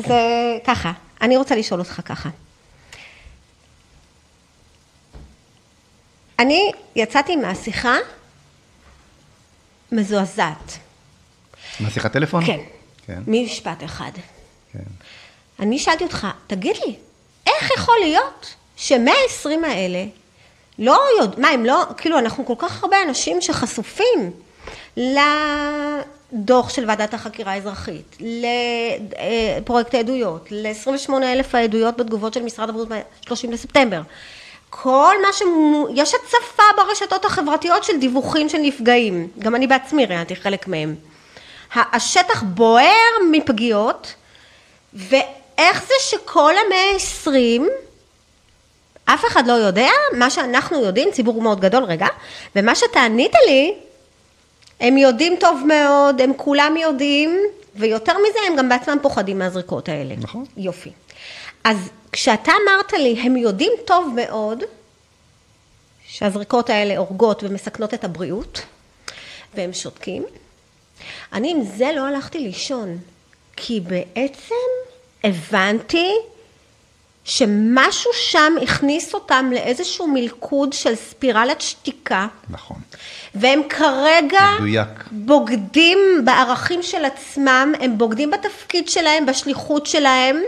זה ככה, אני רוצה לשאול אותך ככה. אני יצאתי מהשיחה מזועזעת. מהשיחת טלפון? כן. כן, ממשפט אחד. כן. אני שאלתי אותך, תגיד לי, איך יכול להיות שמאה העשרים האלה לא יודע, מה הם לא, כאילו אנחנו כל כך הרבה אנשים שחשופים לדוח של ועדת החקירה האזרחית, לפרויקט העדויות, ל-28 אלף העדויות בתגובות של משרד הבריאות ב-30 לספטמבר. כל מה ש... יש הצפה ברשתות החברתיות של דיווחים של נפגעים. גם אני בעצמי ראיינתי חלק מהם. השטח בוער מפגיעות, ואיך זה שכל המאה העשרים, אף אחד לא יודע, מה שאנחנו יודעים, ציבור מאוד גדול, רגע, ומה שאתה ענית לי, הם יודעים טוב מאוד, הם כולם יודעים, ויותר מזה, הם גם בעצמם פוחדים מהזריקות האלה. נכון. יופי. אז כשאתה אמרת לי, הם יודעים טוב מאוד, שהזריקות האלה הורגות ומסכנות את הבריאות, והם שותקים, אני עם זה לא הלכתי לישון, כי בעצם הבנתי שמשהו שם הכניס אותם לאיזשהו מלכוד של ספירלת שתיקה, נכון. והם כרגע מדויק. בוגדים בערכים של עצמם, הם בוגדים בתפקיד שלהם, בשליחות שלהם,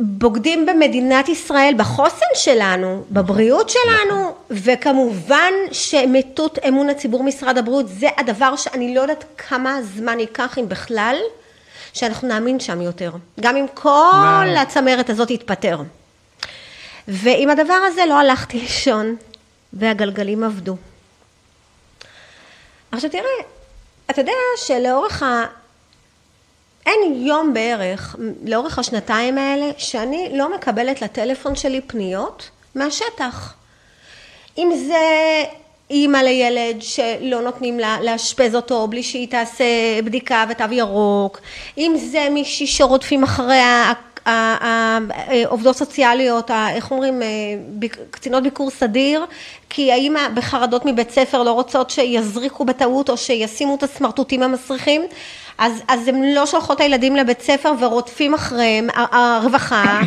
ובוגדים במדינת ישראל, בחוסן שלנו, בבריאות שלנו, וכמובן שמיטוט אמון הציבור משרד הבריאות, זה הדבר שאני לא יודעת כמה זמן ייקח, אם בכלל, שאנחנו נאמין שם יותר. גם אם כל לא. הצמרת הזאת תתפטר. ועם הדבר הזה לא הלכתי לישון, והגלגלים עבדו. עכשיו תראה, אתה יודע שלאורך ה... אין יום בערך, לאורך השנתיים האלה, שאני לא מקבלת לטלפון שלי פניות מהשטח. אם זה אימא לילד שלא נותנים לה לאשפז אותו בלי שהיא תעשה בדיקה ותו ירוק, אם זה מישהי שרודפים אחריה העובדות סוציאליות, איך אומרים, אה, קצינות ביקור סדיר, כי האמא בחרדות מבית ספר לא רוצות שיזריקו בטעות או שישימו את הסמרטוטים המסריחים, אז, אז הן לא שולחות את הילדים לבית ספר ורודפים אחריהם, הרווחה,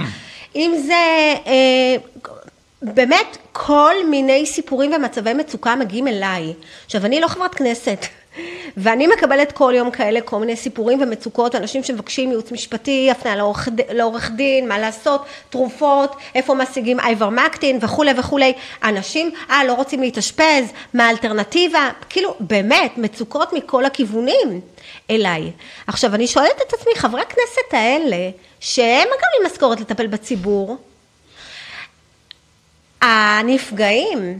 אם זה אה, באמת כל מיני סיפורים ומצבי מצוקה מגיעים אליי. עכשיו אני לא חברת כנסת ואני מקבלת כל יום כאלה כל מיני סיפורים ומצוקות, אנשים שמבקשים ייעוץ משפטי, הפניה לעורך, לעורך דין, מה לעשות, תרופות, איפה משיגים אייברמקטין וכולי וכולי, אנשים, אה לא רוצים להתאשפז, מה האלטרנטיבה, כאילו באמת מצוקות מכל הכיוונים אליי. עכשיו אני שואלת את עצמי, חברי הכנסת האלה, שהם מקבלים משכורת לטפל בציבור, הנפגעים,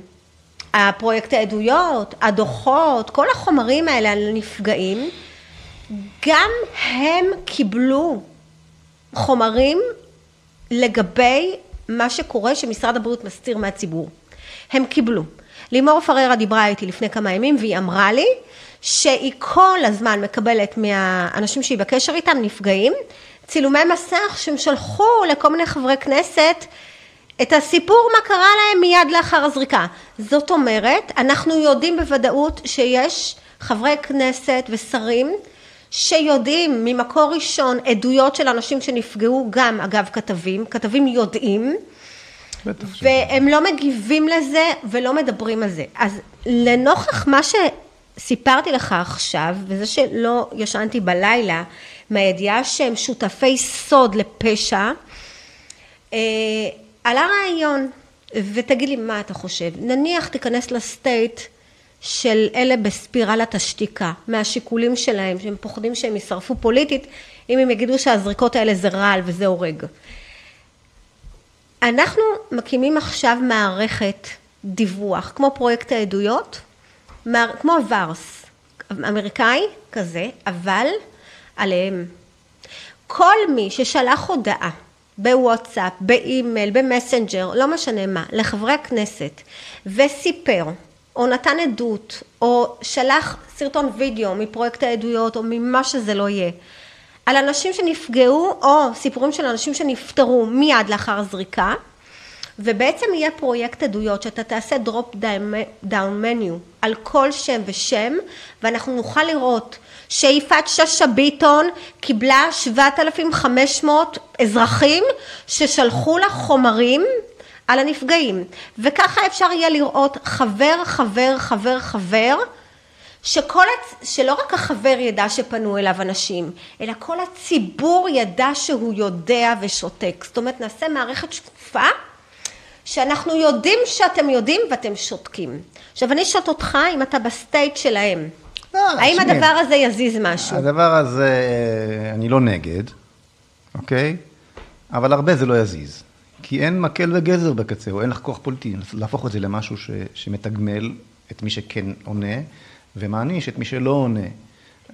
הפרויקט העדויות, הדוחות, כל החומרים האלה על נפגעים, גם הם קיבלו חומרים לגבי מה שקורה שמשרד הבריאות מסתיר מהציבור. הם קיבלו. לימור פררה דיברה איתי לפני כמה ימים והיא אמרה לי שהיא כל הזמן מקבלת מהאנשים שהיא בקשר איתם, נפגעים, צילומי מסך שהם שלחו לכל מיני חברי כנסת את הסיפור מה קרה להם מיד לאחר הזריקה. זאת אומרת, אנחנו יודעים בוודאות שיש חברי כנסת ושרים שיודעים ממקור ראשון עדויות של אנשים שנפגעו, גם אגב כתבים, כתבים יודעים, והם לא מגיבים לזה ולא מדברים על זה. אז לנוכח מה שסיפרתי לך עכשיו, וזה שלא ישנתי בלילה, מהידיעה שהם שותפי סוד לפשע, אה, עלה רעיון, ותגיד לי מה אתה חושב, נניח תיכנס לסטייט של אלה בספירלת השתיקה, מהשיקולים שלהם, שהם פוחדים שהם יישרפו פוליטית, אם הם יגידו שהזריקות האלה זה רעל וזה הורג. אנחנו מקימים עכשיו מערכת דיווח, כמו פרויקט העדויות, כמו VAERS, אמריקאי כזה, אבל עליהם. כל מי ששלח הודעה בוואטסאפ, באימייל, במסנג'ר, לא משנה מה, לחברי הכנסת, וסיפר, או נתן עדות, או שלח סרטון וידאו מפרויקט העדויות, או ממה שזה לא יהיה, על אנשים שנפגעו, או סיפורים של אנשים שנפטרו מיד לאחר זריקה, ובעצם יהיה פרויקט עדויות שאתה תעשה drop דאון מניו על כל שם ושם, ואנחנו נוכל לראות שיפעת שאשא ביטון קיבלה 7,500 אזרחים ששלחו לה חומרים על הנפגעים וככה אפשר יהיה לראות חבר חבר חבר חבר שכל, הצ... שלא רק החבר ידע שפנו אליו אנשים, אלא כל הציבור ידע שהוא יודע ושותק. זאת אומרת, נעשה מערכת שקופה, שאנחנו יודעים שאתם יודעים ואתם שותקים. עכשיו, אני אשאל אותך אם אתה ב state שלהם. לא, האם שני. הדבר הזה יזיז משהו? הדבר הזה, אני לא נגד, אוקיי? אבל הרבה זה לא יזיז. כי אין מקל וגזר בקצה, או אין לך כוח פוליטי, להפוך את זה למשהו ש, שמתגמל את מי שכן עונה, ומעניש את מי שלא עונה.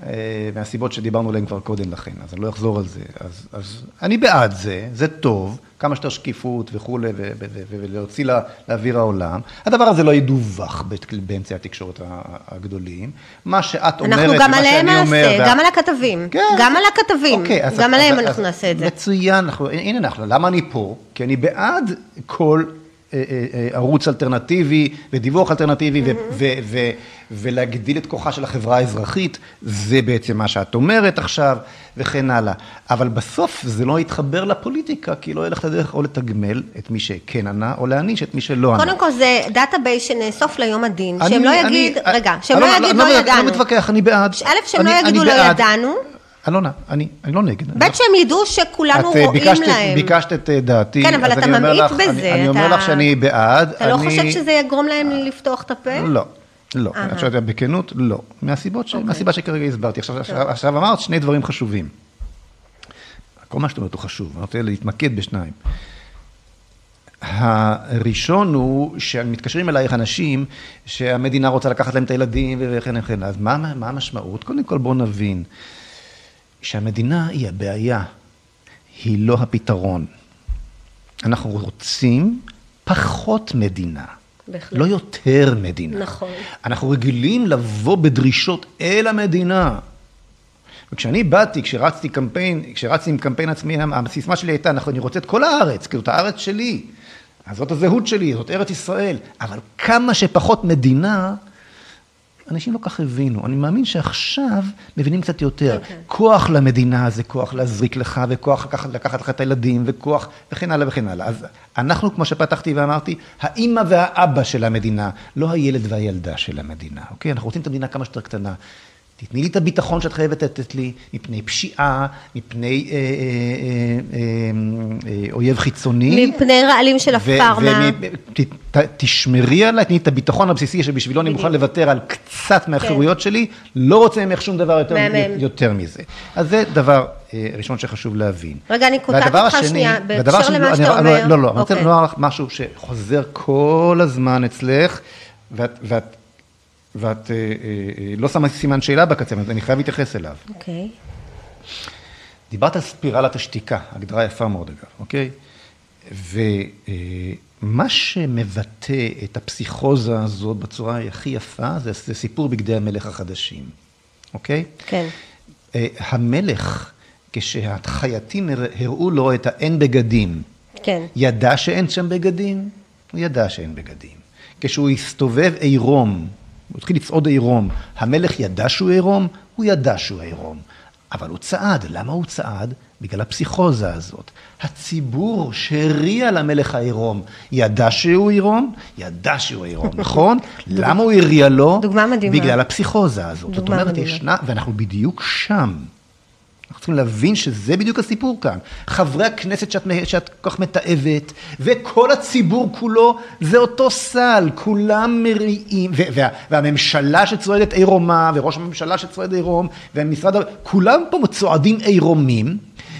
אה, מהסיבות שדיברנו עליהן כבר קודם לכן, אז אני לא אחזור על זה. אז, אז אני בעד זה, זה טוב, כמה שיותר שקיפות וכולי, ולהוציא לאוויר העולם. הדבר הזה לא ידווח באמצעי התקשורת הגדולים. מה שאת אומרת, אנחנו גם עליהם נעשה, וה... גם על הכתבים. כן. גם על הכתבים, אוקיי, אז, גם אז, עליהם אז, אנחנו אז, נעשה את זה. מצוין, אנחנו, הנה אנחנו, למה אני פה? כי אני בעד כל אה, אה, אה, ערוץ אלטרנטיבי ודיווח אלטרנטיבי ולהגדיל את כוחה של החברה האזרחית, זה בעצם מה שאת אומרת עכשיו וכן הלאה. אבל בסוף זה לא יתחבר לפוליטיקה, כי לא יהיה לך לדרך או לתגמל את מי שכן ענה, או להעניש את מי שלא ענה. קודם כל זה database שנאסוף ליום הדין, שהם לא יגיד, רגע, שהם לא, לא יגיד לא, לא ידענו. אני לא מתווכח, אני בעד. א', שהם לא יגידו לא ידענו. אלונה, אני, אני לא נגד. ב', שהם ידעו שכולנו רואים ביקשת, להם. ביקשת את אה, דעתי. כן, אבל אתה ממעיט בזה. אני, אני אומר לך שאני בעד. אתה לא אני... לא חושב שזה יגרום להם לפתוח את הפה? לא. לא, אני חושבת בכנות, לא. מהסיבות ש... okay. אוקיי. מהסיבה שכרגע הסברתי. עכשיו, עכשיו, עכשיו אמרת שני דברים חשובים. כל מה שאת אומרת הוא חשוב, אני רוצה להתמקד בשניים. הראשון הוא שמתקשרים אלייך אנשים שהמדינה רוצה לקחת להם את הילדים וכן וכן. אז מה, מה המשמעות? קודם כל בואו נבין. שהמדינה היא הבעיה, היא לא הפתרון. אנחנו רוצים פחות מדינה. בהחלט. לא יותר מדינה. נכון. אנחנו רגילים לבוא בדרישות אל המדינה. וכשאני באתי, כשרצתי קמפיין, כשרצתי עם קמפיין עצמי, הסיסמה שלי הייתה, אני רוצה את כל הארץ, כי זאת הארץ שלי. אז זאת הזהות שלי, זאת ארץ ישראל. אבל כמה שפחות מדינה, אנשים לא כך הבינו. אני מאמין שעכשיו מבינים קצת יותר. Okay. אוקיי. כוח למדינה זה כוח להזריק לך, וכוח לקחת, לקחת לך את הילדים, וכוח וכן הלאה וכן הלאה. אז אנחנו, כמו שפתחתי ואמרתי, האימא והאבא של המדינה, לא הילד והילדה של המדינה, אוקיי? אנחנו רוצים את המדינה כמה שיותר קטנה. תתני לי את הביטחון שאת חייבת לתת לי, מפני פשיעה, מפני אה, אה, אה, אה, אויב חיצוני. מפני רעלים של הפארמה. תשמרי עליי, תני את הביטחון הבסיסי שבשבילו אני מוכן לוותר על קצת מהחירויות כן. שלי, לא רוצה ממך שום דבר יותר, מזה. אז זה דבר אה, ראשון שחשוב להבין. רגע, אני קוטעת אותך שנייה, בהקשר למה שאתה אומר. לא, לא, אני רוצה אוקיי. לומר לך משהו שחוזר כל הזמן אצלך, ואת ואת אה, אה, אה, לא שמה סימן שאלה בקצה, אז אני חייב להתייחס אליו. אוקיי. דיברת על ספירלת השתיקה, הגדרה יפה מאוד אגב, אוקיי? ומה שמבטא את הפסיכוזה הזאת בצורה הכי יפה, זה, זה סיפור בגדי המלך החדשים, אוקיי? כן. המלך כשהחייטים הראו לו את האין בגדים, כן. ידע שאין שם בגדים? הוא ידע שאין בגדים. כשהוא הסתובב עירום, הוא התחיל לצעוד עירום, המלך ידע שהוא עירום? הוא ידע שהוא עירום. אבל הוא צעד, למה הוא צעד? בגלל הפסיכוזה הזאת. הציבור שהריע למלך העירום, ידע שהוא עירום? ידע שהוא עירום, נכון? למה הוא הריע לו? דוגמה מדהימה. בגלל הפסיכוזה הזאת. דוגמה זאת אומרת. ישנה, ואנחנו בדיוק שם. אנחנו צריכים להבין שזה בדיוק הסיפור כאן. חברי הכנסת שאת, שאת כל כך מתעבת, וכל הציבור כולו, זה אותו סל, כולם מריעים, וה, והממשלה שצועדת עירומה, וראש הממשלה שצועד עירום, ומשרד, ה- כולם פה צועדים עירומים.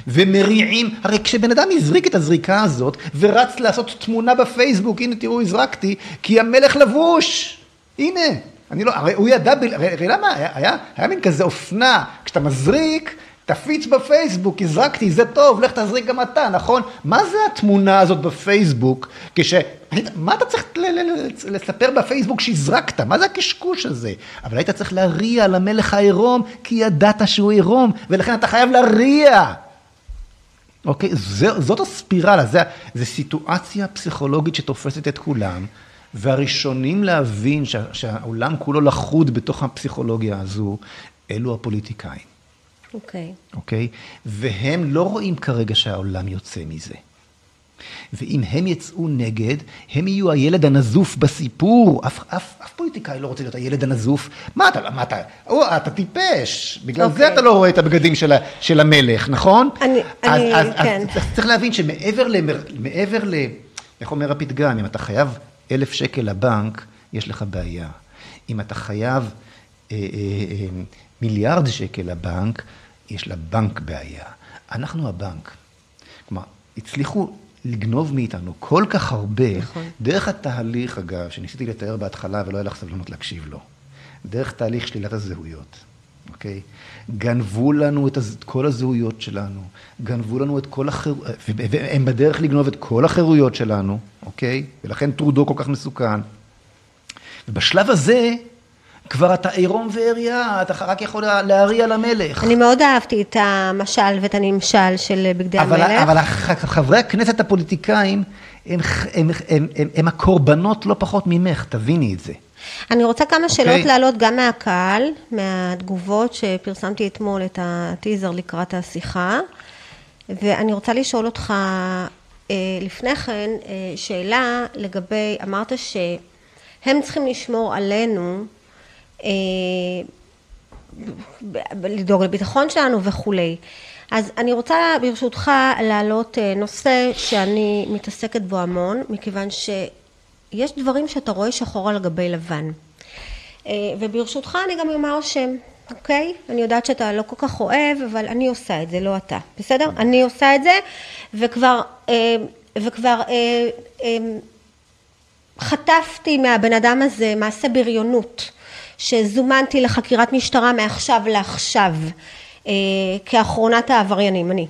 ומריעים, הרי כשבן אדם הזריק את הזריקה הזאת, ורץ לעשות תמונה בפייסבוק, הנה תראו הזרקתי, כי המלך לבוש, הנה, אני לא, הרי הוא ידע, הרי, הרי למה, היה, היה, היה מין כזה אופנה, כשאתה מזריק, תפיץ בפייסבוק, הזרקתי, זה טוב, לך תזריק גם אתה, נכון? מה זה התמונה הזאת בפייסבוק, כש... מה אתה צריך לספר בפייסבוק שהזרקת? מה זה הקשקוש הזה? אבל היית צריך להריע למלך העירום, כי ידעת שהוא עירום, ולכן אתה חייב להריע. אוקיי? זה, זאת הספירלה, זה, זה סיטואציה פסיכולוגית שתופסת את כולם, והראשונים להבין שה, שהעולם כולו לחוד בתוך הפסיכולוגיה הזו, אלו הפוליטיקאים, אוקיי. אוקיי? והם לא רואים כרגע שהעולם יוצא מזה. ואם הם יצאו נגד, הם יהיו הילד הנזוף בסיפור. אף, אף, אף פוליטיקאי לא רוצה להיות הילד הנזוף. מה אתה, מה אתה, או, אתה טיפש. בגלל okay. זה אוקיי. אתה לא רואה את הבגדים של, ה, של המלך, נכון? אני- אז, אני- אז, כן. אז צריך להבין שמעבר ל... מעבר ל... איך אומר הפתגם? אם אתה חייב אלף שקל לבנק, יש לך בעיה. אם אתה חייב אה, אה, אה, מיליארד שקל לבנק, יש לבנק בעיה. אנחנו הבנק. כלומר, הצליחו לגנוב מאיתנו כל כך הרבה, נכון. דרך התהליך, אגב, שניסיתי לתאר בהתחלה ולא היה לך סבלנות להקשיב לו, דרך תהליך שלילת הזהויות, אוקיי? גנבו לנו את הז- כל הזהויות שלנו, גנבו לנו את כל החירויות, והם בדרך לגנוב את כל החירויות שלנו, אוקיי? ולכן טרודו כל כך מסוכן. ובשלב הזה, כבר אתה עירום ועריה, אתה רק יכול לה- להריע למלך. אני מאוד אהבתי את המשל ואת הנמשל של בגדי אבל, המלך. אבל חברי הכנסת הפוליטיקאים הם, הם, הם, הם, הם הקורבנות לא פחות ממך, תביני את זה. אני רוצה כמה שאלות אוקיי. להעלות גם מהקהל, מהתגובות שפרסמתי אתמול את הטיזר לקראת השיחה, ואני רוצה לשאול אותך אה, לפני כן אה, שאלה לגבי, אמרת שהם צריכים לשמור עלינו, לדאוג לביטחון שלנו וכולי. אז אני רוצה ברשותך להעלות אה, נושא שאני מתעסקת בו המון, מכיוון שיש דברים שאתה רואה שחור על גבי לבן. אה, וברשותך אני גם אומר שם, אוקיי? אני יודעת שאתה לא כל כך אוהב, אבל אני עושה את זה, לא אתה. בסדר? אני עושה את זה, וכבר, אה, וכבר אה, אה, חטפתי מהבן אדם הזה מעשה בריונות, שזומנתי לחקירת משטרה מעכשיו לעכשיו, אה, כאחרונת העבריינים, אני.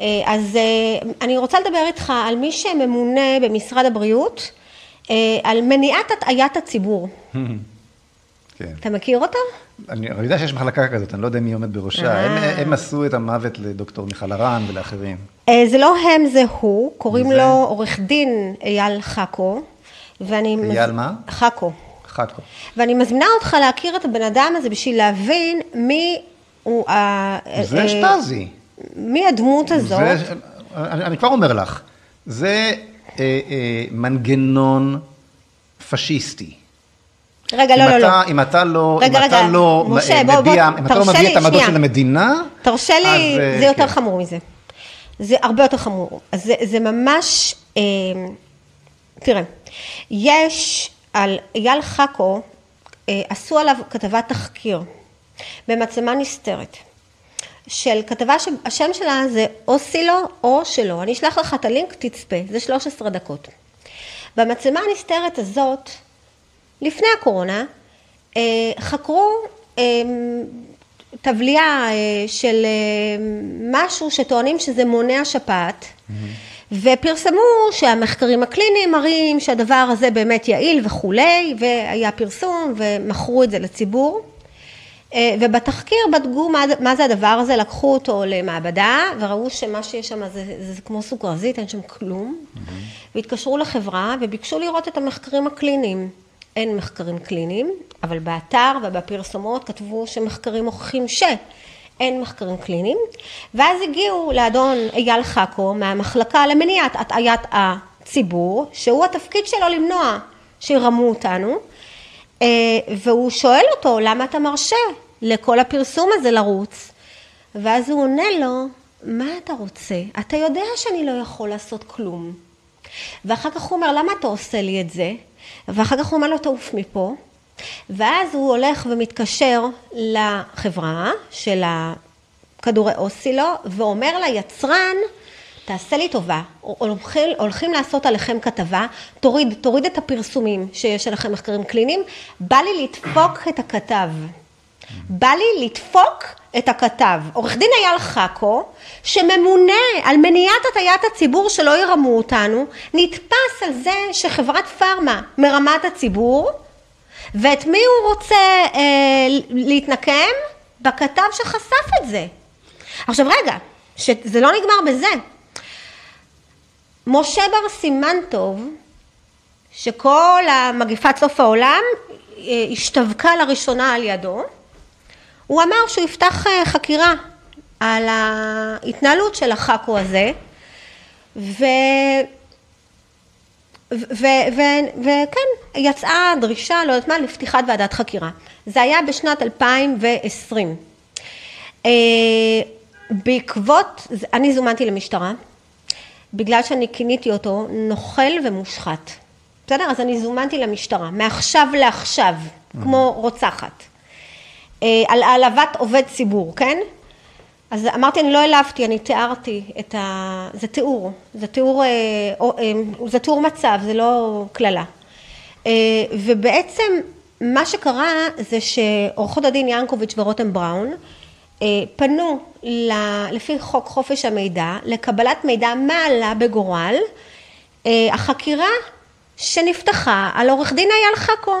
אה, אז אה, אני רוצה לדבר איתך על מי שממונה במשרד הבריאות, אה, על מניעת הטעיית הציבור. כן. אתה מכיר אותו? אני, אני יודע שיש מחלקה כזאת, אני לא יודע מי עומד בראשה. אה. הם, הם עשו את המוות לדוקטור מיכל הרן ולאחרים. אה, זה לא הם, זה הוא, קוראים זה? לו עורך דין אייל חכו, ואני... מז- אייל מה? חכו. חכו. ואני מזמינה אותך להכיר את הבן אדם הזה בשביל להבין מי הוא ה... זה אה, שטאזי. מי הדמות הזאת? זה, אני, אני כבר אומר לך, זה אה, אה, מנגנון פשיסטי. רגע, לא, לא, לא. אם אתה לא, רגע, אם רגע, אתה לא משה, אה, בוא, בוא, מביע, אם אתה לא לי, את העמדות. של המדינה, תרשה לי, אז, אה, זה יותר כן. חמור מזה. זה הרבה יותר חמור. זה, זה ממש, אה, תראה, יש על אייל חכו, אה, עשו עליו כתבת תחקיר במצלמה נסתרת. של כתבה שהשם שלה זה או סילו או שלא. אני אשלח לך את הלינק, תצפה, זה 13 דקות. במצלמה הנסתרת הזאת, לפני הקורונה, אה, חקרו אה, תבליעה אה, של משהו שטוענים שזה מונע שפעת, ופרסמו שהמחקרים הקליניים מראים שהדבר הזה באמת יעיל וכולי, והיה פרסום ומכרו את זה לציבור. אה, ובתחקיר בדקו מה, מה זה הדבר הזה, לקחו אותו למעבדה וראו שמה שיש שם זה, זה, זה כמו סוכרזית, אין שם כלום. Mm-hmm. והתקשרו לחברה וביקשו לראות את המחקרים הקליניים. אין מחקרים קליניים, אבל באתר ובפרסומות כתבו שמחקרים מוכיחים ש... אין מחקרים קליניים, ואז הגיעו לאדון אייל חכו מהמחלקה למניעת הטעיית הציבור, שהוא התפקיד שלו למנוע שירמו אותנו, אה, והוא שואל אותו, למה אתה מרשה לכל הפרסום הזה לרוץ? ואז הוא עונה לו, מה אתה רוצה? אתה יודע שאני לא יכול לעשות כלום. ואחר כך הוא אומר, למה אתה עושה לי את זה? ואחר כך הוא אומר לו, תעוף מפה. ואז הוא הולך ומתקשר לחברה של הכדורי אוסילו, ואומר ליצרן, תעשה לי טובה, הולכים, הולכים לעשות עליכם כתבה, תוריד, תוריד את הפרסומים שיש עליכם מחקרים קליניים, בא לי לדפוק את הכתב. בא לי לדפוק את הכתב. עורך דין אייל חכו, שממונה על מניעת הטיית הציבור שלא ירמו אותנו, נתפס על זה שחברת פארמה מרמה את הציבור, ואת מי הוא רוצה אה, להתנקם? בכתב שחשף את זה. עכשיו רגע, שזה לא נגמר בזה. משה בר סימן-טוב, שכל המגפת סוף העולם אה, השתבקה לראשונה על ידו, הוא אמר שהוא יפתח אה, חקירה על ההתנהלות של החאקו הזה, ו... וכן, יצאה דרישה, לא יודעת מה, לפתיחת ועדת חקירה. זה היה בשנת 2020. אה, בעקבות, אני זומנתי למשטרה, בגלל שאני כיניתי אותו נוכל ומושחת. בסדר? אז אני זומנתי למשטרה, מעכשיו לעכשיו, כמו רוצחת. אה, על העלבת עובד ציבור, כן? אז אמרתי, אני לא העלבתי, אני תיארתי את ה... זה תיאור, זה תיאור, אה, זה תיאור מצב, זה לא קללה. ובעצם מה שקרה זה שעורכות הדין ינקוביץ' ורותם בראון פנו לפי חוק חופש המידע לקבלת מידע מה עלה בגורל החקירה שנפתחה על עורך דין אייל חכו.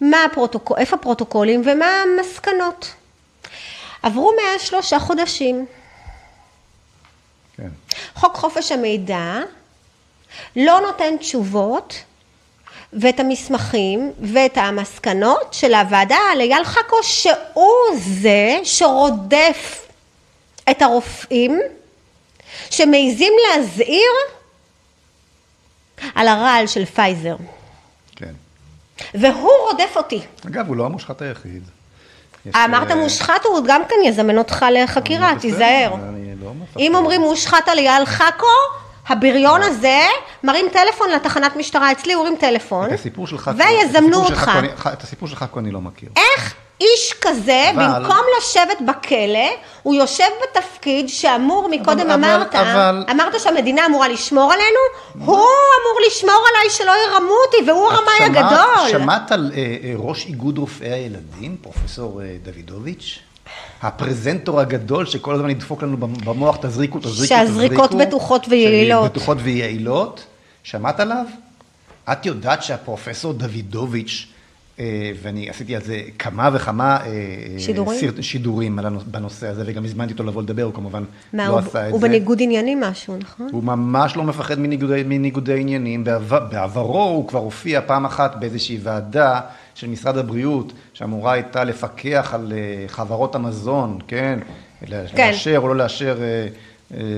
מה הפרוטוקול, איפה הפרוטוקולים ומה המסקנות. עברו מאז שלושה חודשים. כן. חוק חופש המידע לא נותן תשובות ואת המסמכים ואת המסקנות של הוועדה על אייל חכו שהוא זה שרודף את הרופאים שמעיזים להזהיר על הרעל של פייזר. והוא רודף אותי. אגב, הוא לא המושחת היחיד. אמרת אה, מושחת, הוא גם כן יזמן אותך לחקירה, תיזהר. לא אם אומרים מושחת על אייל חכו, הבריון. הזה מרים טלפון לתחנת משטרה אצלי, הוא הרים טלפון, ויזמנו אותך. את הסיפור של חכו אני לא מכיר. איך איש כזה, אבל... במקום לשבת בכלא, הוא יושב בתפקיד שאמור, מקודם אבל, אמרת, אבל... אמרת שהמדינה אמורה לשמור עלינו, הוא אמור לשמור עליי שלא ירמו אותי, והוא הרמאי הגדול. שמעת על אה, אה, ראש איגוד רופאי הילדים, פרופסור אה, דוידוביץ'? הפרזנטור הגדול שכל הזמן ידפוק לנו במוח, תזריקו, תזריקו, תזריקו. שהזריקות בטוחות ויעילות. בטוחות ויעילות. שמעת עליו? את יודעת שהפרופסור דוידוביץ' אה, ואני עשיתי על זה כמה וכמה אה, שידורים, סרט, שידורים בנושא הזה, וגם הזמנתי אותו לבוא לדבר, הוא כמובן מה, לא הוא, עשה את הוא זה. הוא בניגוד עניינים משהו, נכון? הוא ממש לא מפחד מניגודי, מניגודי עניינים. בעבר, בעברו הוא כבר הופיע פעם אחת באיזושהי ועדה של משרד הבריאות, שאמורה הייתה לפקח על אה, חברות המזון, כן? כן. לאשר או לא לאשר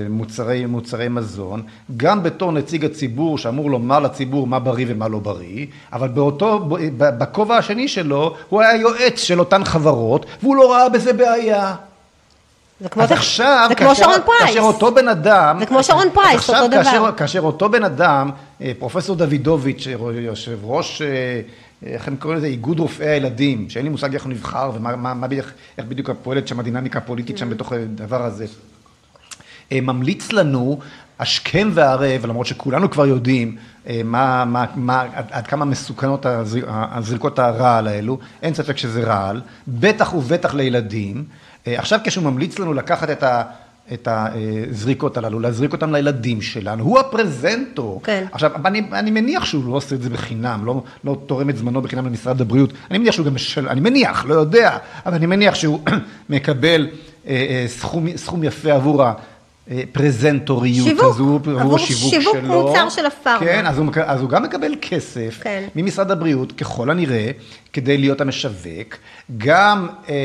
מוצרי, מוצרי מזון, גם בתור נציג הציבור שאמור לומר לציבור מה בריא ומה לא בריא, אבל באותו, בכובע השני שלו הוא היה יועץ של אותן חברות והוא לא ראה בזה בעיה. זה כמו, אז עכשיו, זה כמו שרון פרייס. כאשר אותו בן אדם... זה כמו שרון פרייס, אותו כאשר, דבר. כאשר אותו בן אדם, אה, פרופסור דוידוביץ', יושב ראש, אה, איך הם קוראים לזה, איגוד רופאי הילדים, שאין לי מושג איך הוא נבחר ומה מה, מה, איך בדיוק פועלת שם הדינמיקה הפוליטית שם בתוך הדבר הזה. אה, ממליץ לנו השכם והערב, למרות שכולנו כבר יודעים אה, מה, מה, מה, עד, עד כמה מסוכנות הזריקות הרעל האלו, אין ספק שזה רעל, בטח ובטח לילדים. אה, עכשיו כשהוא ממליץ לנו לקחת את את הזריקות הללו, להזריק אותם לילדים שלנו, הוא הפרזנטור. כן. עכשיו, אני, אני מניח שהוא לא עושה את זה בחינם, לא, לא תורם את זמנו בחינם למשרד הבריאות, אני מניח שהוא גם משל... אני מניח, לא יודע, אבל אני מניח שהוא מקבל אה, אה, סכום, סכום יפה עבור ה... פרזנטוריות שיווק, הזו, עבור שיווק שיווק שלו. מוצר של הפארמה. כן, אז הוא, אז הוא גם מקבל כסף כן. ממשרד הבריאות, ככל הנראה, כדי להיות המשווק. גם, אה, אה,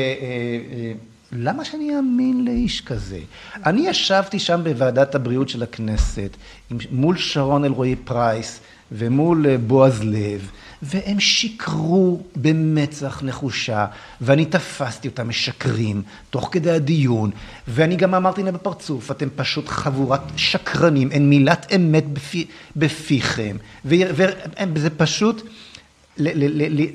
אה, למה שאני אאמין לאיש כזה? אני ישבתי שם בוועדת הבריאות של הכנסת, עם, מול שרון אלרועי פרייס ומול אה, בועז לב. והם שיקרו במצח נחושה, ואני תפסתי אותם משקרים תוך כדי הדיון, ואני גם אמרתי להם בפרצוף, אתם פשוט חבורת שקרנים, אין מילת אמת בפי, בפיכם, וזה פשוט, ל, ל, ל, ל,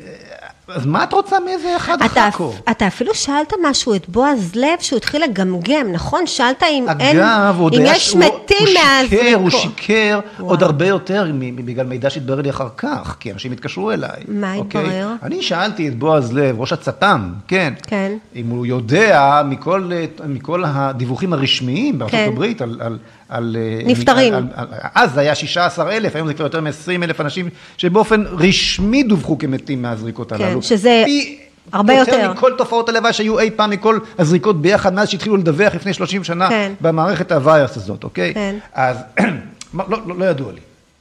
אז מה את רוצה מאיזה אחד אתה, חכו? אתה אפילו שאלת משהו את בועז לב, שהוא התחיל לגמגם, נכון? שאלת אם אין, אגב, אם יש מתים הוא שיקר, הוא. שיקר עוד הרבה יותר בגלל מידע שהתברר לי אחר כך, כי אנשים התקשרו אליי. מה אוקיי? התברר? אני שאלתי את בועז לב, ראש הצט"ם, כן, כן. אם הוא יודע מכל, מכל הדיווחים הרשמיים בארצות כן. הברית על... על על, נפטרים. על, על, על, אז זה היה 16 אלף, היום זה כבר יותר מ-20 אלף אנשים שבאופן רשמי דווחו כמתים מהזריקות כן, הללו. שזה פי- הרבה יותר. יותר מכל תופעות הלוואי שהיו אי פעם מכל הזריקות ביחד, מאז שהתחילו לדווח לפני 30 שנה כן. במערכת הווירוס הזאת, אוקיי? כן. אז לא, לא, לא ידוע לי.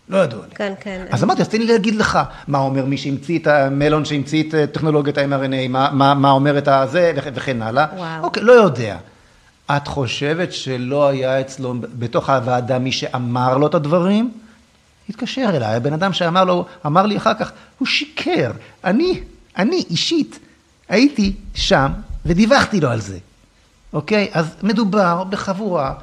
לא ידוע לי. כן, כן. אז אמרתי, אז תן לי להגיד לך, מה אומר מי שהמציא את המלון, שהמציא את אה, טכנולוגיית ה-mRNA, מה, מה, מה אומר את הזה, וכ- וכן הלאה. וואו. אוקיי, לא יודע. את חושבת שלא היה אצלו בתוך הוועדה מי שאמר לו את הדברים? התקשר אליי, הבן אדם שאמר לו, אמר לי אחר כך, הוא שיקר. אני, אני אישית, הייתי שם ודיווחתי לו על זה. אוקיי? אז מדובר בחבורה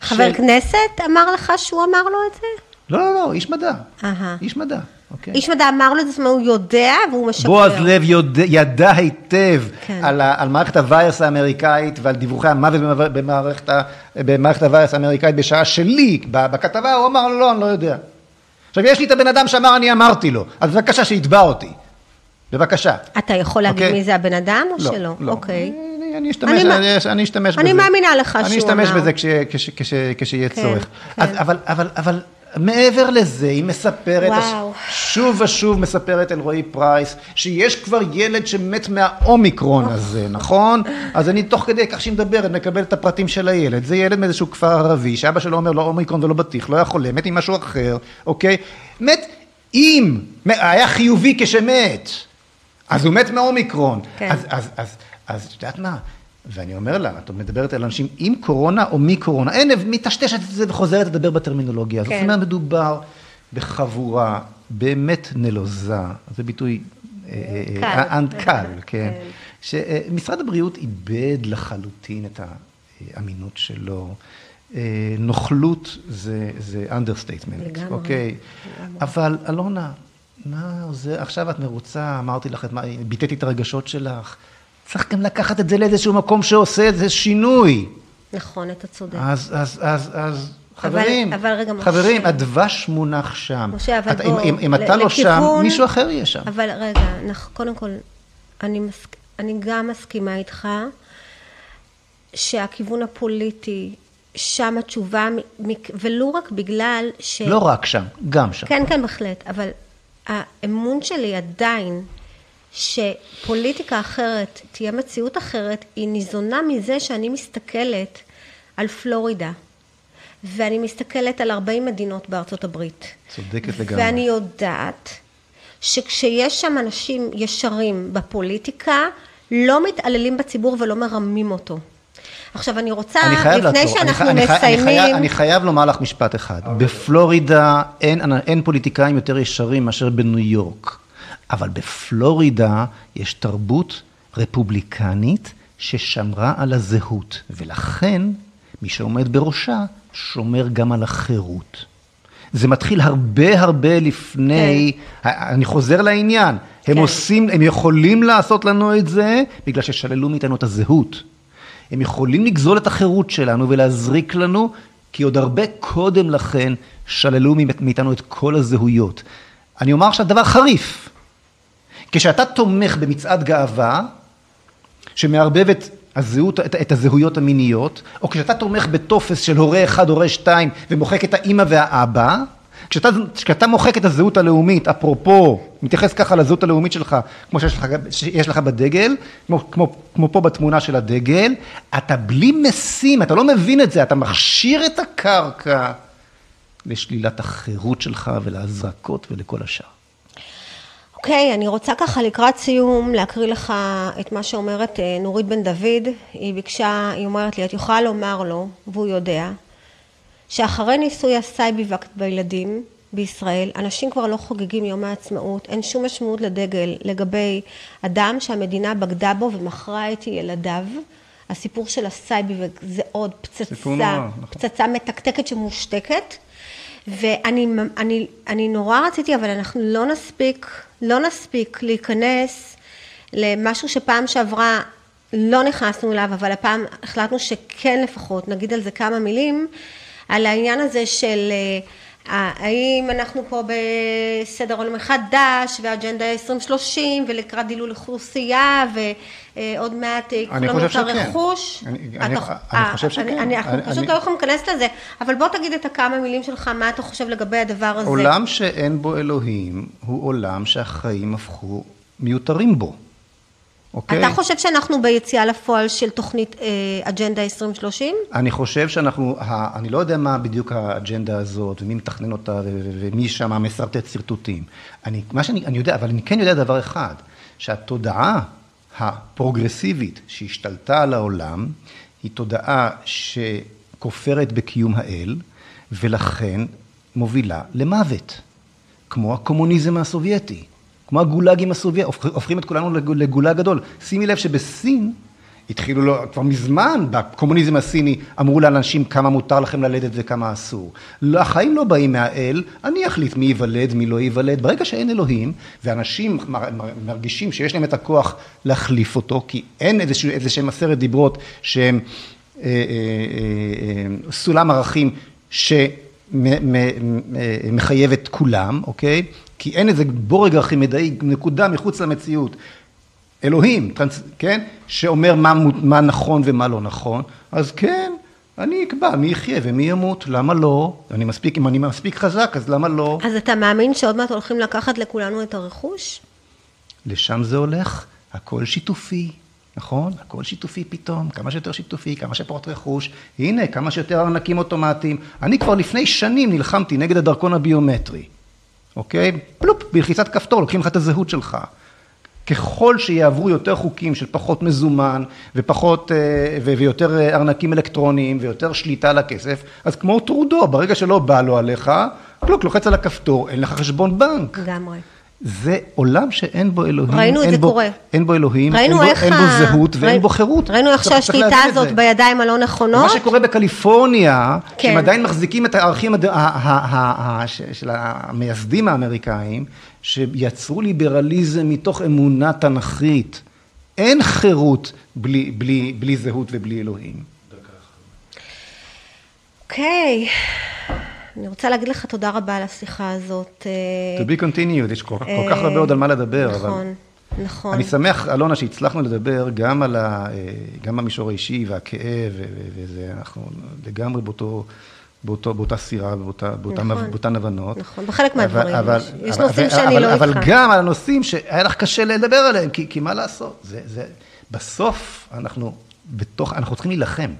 חבר כנסת אמר לך שהוא אמר לו את זה? לא, לא, לא, איש מדע. אהה. איש מדע, אוקיי? איש מדע אמר לו את אומרת, הוא יודע והוא משקר. בועז לב יודע, ידע היטב כן. על, ה, על מערכת הווירוס האמריקאית ועל דיווחי המוות במערכ- במערכת, ה- במערכת הווירוס האמריקאית בשעה שלי, בכתבה הוא אמר לא, אני לא יודע. עכשיו יש לי את הבן אדם שאמר אני אמרתי לו, אז בבקשה שיתבע אותי. בבקשה. אתה יכול להגיד אוקיי. מי זה הבן אדם או לא, שלא? לא. אוקיי. אני, אני אשתמש, אני אני, אני אשתמש אני בזה. מאמינה לך אני שהוא אשתמש אמר. בזה כש, כש, כש, כשיהיה כן, צורך. כן. אז, אבל, אבל, אבל מעבר לזה, היא מספרת, וואו. שוב ושוב מספרת אלרועי פרייס, שיש כבר ילד שמת מהאומיקרון הזה, נכון? אז אני תוך כדי כך שהיא מדברת, מקבל את הפרטים של הילד. זה ילד מאיזשהו כפר ערבי, שאבא שלו אומר לו אומיקרון ולא בטיח, לא היה חולה, מת עם משהו אחר, אוקיי? מת אם, היה חיובי כשמת. אז הוא מת מאומיקרון. כן. אז, אז, אז, אז את יודעת מה? ואני אומר לה, את מדברת על אנשים עם קורונה או מקורונה, אין, מטשטשת את זה וחוזרת לדבר בטרמינולוגיה. הזאת. כן. זאת אומרת, מדובר בחבורה באמת נלוזה, זה ביטוי אה, אה, קל. אה, אנ- קל, כן. כן. שמשרד הבריאות איבד לחלוטין את האמינות שלו. אה, נוכלות זה, זה understatement, לגמרי, אוקיי? אבל אלונה, מה עוזר, עכשיו את מרוצה, אמרתי לך, ביטאתי את הרגשות שלך. צריך גם לקחת את זה לאיזשהו מקום שעושה איזה שינוי. נכון, אתה צודק. אז, אז, אז, אז, אבל- חברים, אבל רגע, משה. חברים, הדבש מונח שם. משה, אבל אתה- בוא, אם, אם, אם אתה לא שם, מישהו אחר יהיה שם. אבל רגע, אנחנו, קודם כל, אני, מס, אני גם מסכימה איתך שהכיוון הפוליטי, שם התשובה, ולו רק בגלל ש... לא רק שם, גם שם. כן, כן, בהחלט, אבל האמון שלי עדיין שפוליטיקה אחרת תהיה מציאות אחרת, היא ניזונה מזה שאני מסתכלת על פלורידה, ואני מסתכלת על 40 מדינות בארצות הברית. צודקת לגמרי. ואני יודעת שכשיש שם אנשים ישרים בפוליטיקה, לא מתעללים בציבור ולא מרמים אותו. עכשיו, אני רוצה, אני חייב לפני לעצור. אני שאנחנו אני חי- אני מסיימים... חייב- אני חייב לומר לך משפט אחד. בפלורידה אין, אין פוליטיקאים יותר ישרים מאשר בניו יורק. אבל בפלורידה יש תרבות רפובליקנית ששמרה על הזהות, ולכן מי שעומד בראשה שומר גם על החירות. זה מתחיל הרבה הרבה לפני, אני חוזר לעניין, הם כן. עושים, הם יכולים לעשות לנו את זה בגלל ששללו מאיתנו את הזהות. הם יכולים לגזול את החירות שלנו ולהזריק לנו, כי עוד הרבה קודם לכן שללו מאיתנו את כל הזהויות. אני אומר עכשיו דבר חריף. כשאתה תומך במצעד גאווה, שמערבב את הזהות, את, את הזהויות המיניות, או כשאתה תומך בטופס של הורה אחד, הורה שתיים, ומוחק את האימא והאבא, כשאתה, כשאתה מוחק את הזהות הלאומית, אפרופו, מתייחס ככה לזהות הלאומית שלך, כמו שיש לך, שיש לך בדגל, כמו, כמו, כמו פה בתמונה של הדגל, אתה בלי משים, אתה לא מבין את זה, אתה מכשיר את הקרקע לשלילת החירות שלך ולהזרקות ולכל השאר. אוקיי, okay, אני רוצה ככה לקראת סיום להקריא לך את מה שאומרת אה, נורית בן דוד. היא ביקשה, היא אומרת לי, את יכולה לומר לו, והוא יודע, שאחרי ניסוי ה Sci-B-Vac בילדים בישראל, אנשים כבר לא חוגגים יום העצמאות, אין שום משמעות לדגל לגבי אדם שהמדינה בגדה בו ומכרה את ילדיו. הסיפור של ה Sci-B-Vac זה עוד פצצה, נכון. פצצה מתקתקת שמושתקת. ואני אני, אני נורא רציתי, אבל אנחנו לא נספיק, לא נספיק להיכנס למשהו שפעם שעברה לא נכנסנו אליו, אבל הפעם החלטנו שכן לפחות נגיד על זה כמה מילים, על העניין הזה של אה, האם אנחנו פה בסדר עולם מחדש ואג'נדה 2030 ולקראת דילול אוכלוסייה ועוד מעט ייקחו לנו את הרכוש. אני, חושב שכן. אנחנו פשוט לא יכולים להיכנס לזה, אבל בוא תגיד את הכמה מילים שלך, מה אתה חושב לגבי הדבר הזה. עולם שאין בו אלוהים הוא עולם שהחיים הפכו מיותרים בו. אוקיי? אתה חושב שאנחנו ביציאה לפועל של תוכנית אה, אג'נדה 2030? אני חושב שאנחנו, אני לא יודע מה בדיוק האג'נדה הזאת, ומי מתכנן אותה, ומי שם משרטט שרטוטים. אני, מה שאני אני יודע, אבל אני כן יודע דבר אחד, שהתודעה הפרוגרסיבית שהשתלטה על העולם, היא תודעה שכופרת בקיום האל, ולכן מובילה למוות, כמו הקומוניזם הסובייטי. כמו הגולאגים הסובייטים, הופכים את כולנו לגולאג גדול. שימי לב שבסין התחילו לו, כבר מזמן בקומוניזם הסיני אמרו לאנשים כמה מותר לכם ללדת וכמה אסור. לא, החיים לא באים מהאל, אני אחליט מי ייוולד, מי לא ייוולד. ברגע שאין אלוהים, ואנשים מרגישים שיש להם את הכוח להחליף אותו, כי אין איזשהו, איזשהם עשרת דיברות שהם אה, אה, אה, אה, סולם ערכים שמחייב את כולם, אוקיי? כי אין איזה בורג ארכימדאי, נקודה מחוץ למציאות. אלוהים, כן, שאומר מה, מה נכון ומה לא נכון, אז כן, אני אקבע מי יחיה ומי ימות, למה לא? אני מספיק, אם אני מספיק חזק, אז למה לא? אז אתה מאמין שעוד מעט הולכים לקחת לכולנו את הרכוש? לשם זה הולך, הכל שיתופי, נכון? הכל שיתופי פתאום, כמה שיותר שיתופי, כמה שפחות רכוש, הנה, כמה שיותר ארנקים אוטומטיים. אני כבר לפני שנים נלחמתי נגד הדרכון הביומטרי. אוקיי? פלופ, בלחיצת כפתור, לוקחים לך את הזהות שלך. ככל שיעברו יותר חוקים של פחות מזומן ופחות אה, ויותר אה, ארנקים אלקטרוניים ויותר שליטה על הכסף, אז כמו טרודו, ברגע שלא בא לו עליך, קלוק, לוחץ על הכפתור, אין לך חשבון בנק. לגמרי. זה עולם שאין בו אלוהים, ראינו את זה בו, קורה. אין בו אלוהים, אין בו, אין בו זהות ואין בו חירות. ראינו איך שהשליטה הזאת בידיים הלא נכונות. מה שקורה בקליפורניה, כן. הם עדיין מחזיקים את הערכים של המייסדים האמריקאים, שיצרו ליברליזם מתוך אמונה תנכית. אין חירות בלי, בלי, בלי זהות ובלי אלוהים. אוקיי. Okay. אני רוצה להגיד לך תודה רבה על השיחה הזאת. אה, to be continued, יש כל, כל כך הרבה עוד על מה לדבר. נכון, אבל... נכון. אני שמח, אלונה, שהצלחנו לדבר גם על ה... אה, גם במישור האישי והכאב, וזה, אנחנו לגמרי באותו... באותו, באותה סירה, באותה, באותה, נכון, באותן הבנות. נכון, בחלק מהדברים אבל, יש. יש אבל, נושאים אבל, שאני אבל, לא אבל איתך. אבל גם על הנושאים שהיה לך קשה לדבר עליהם, כי, כי מה לעשות? זה, זה, בסוף אנחנו בתוך, אנחנו צריכים להילחם.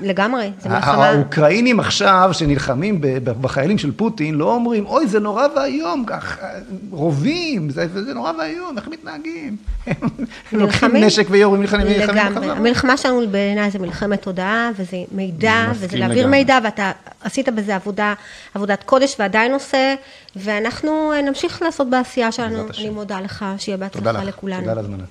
לגמרי, זה מלחמה. האוקראינים עכשיו, שנלחמים בחיילים של פוטין, לא אומרים, אוי, זה נורא ואיום, כך, רובים, זה, זה נורא ואיום, איך מתנהגים? הם לוקחים נשק ויורים, נלחמים לגמרי. המלחמה שלנו בעיניי זה מלחמת תודעה, וזה מידע, וזה להעביר מידע, ואתה עשית בזה עבודה, עבודת קודש ועדיין עושה, ואנחנו נמשיך לעשות בעשייה שלנו. אני מודה לך, שיהיה בהצלחה לכולנו. תודה על הזמנה.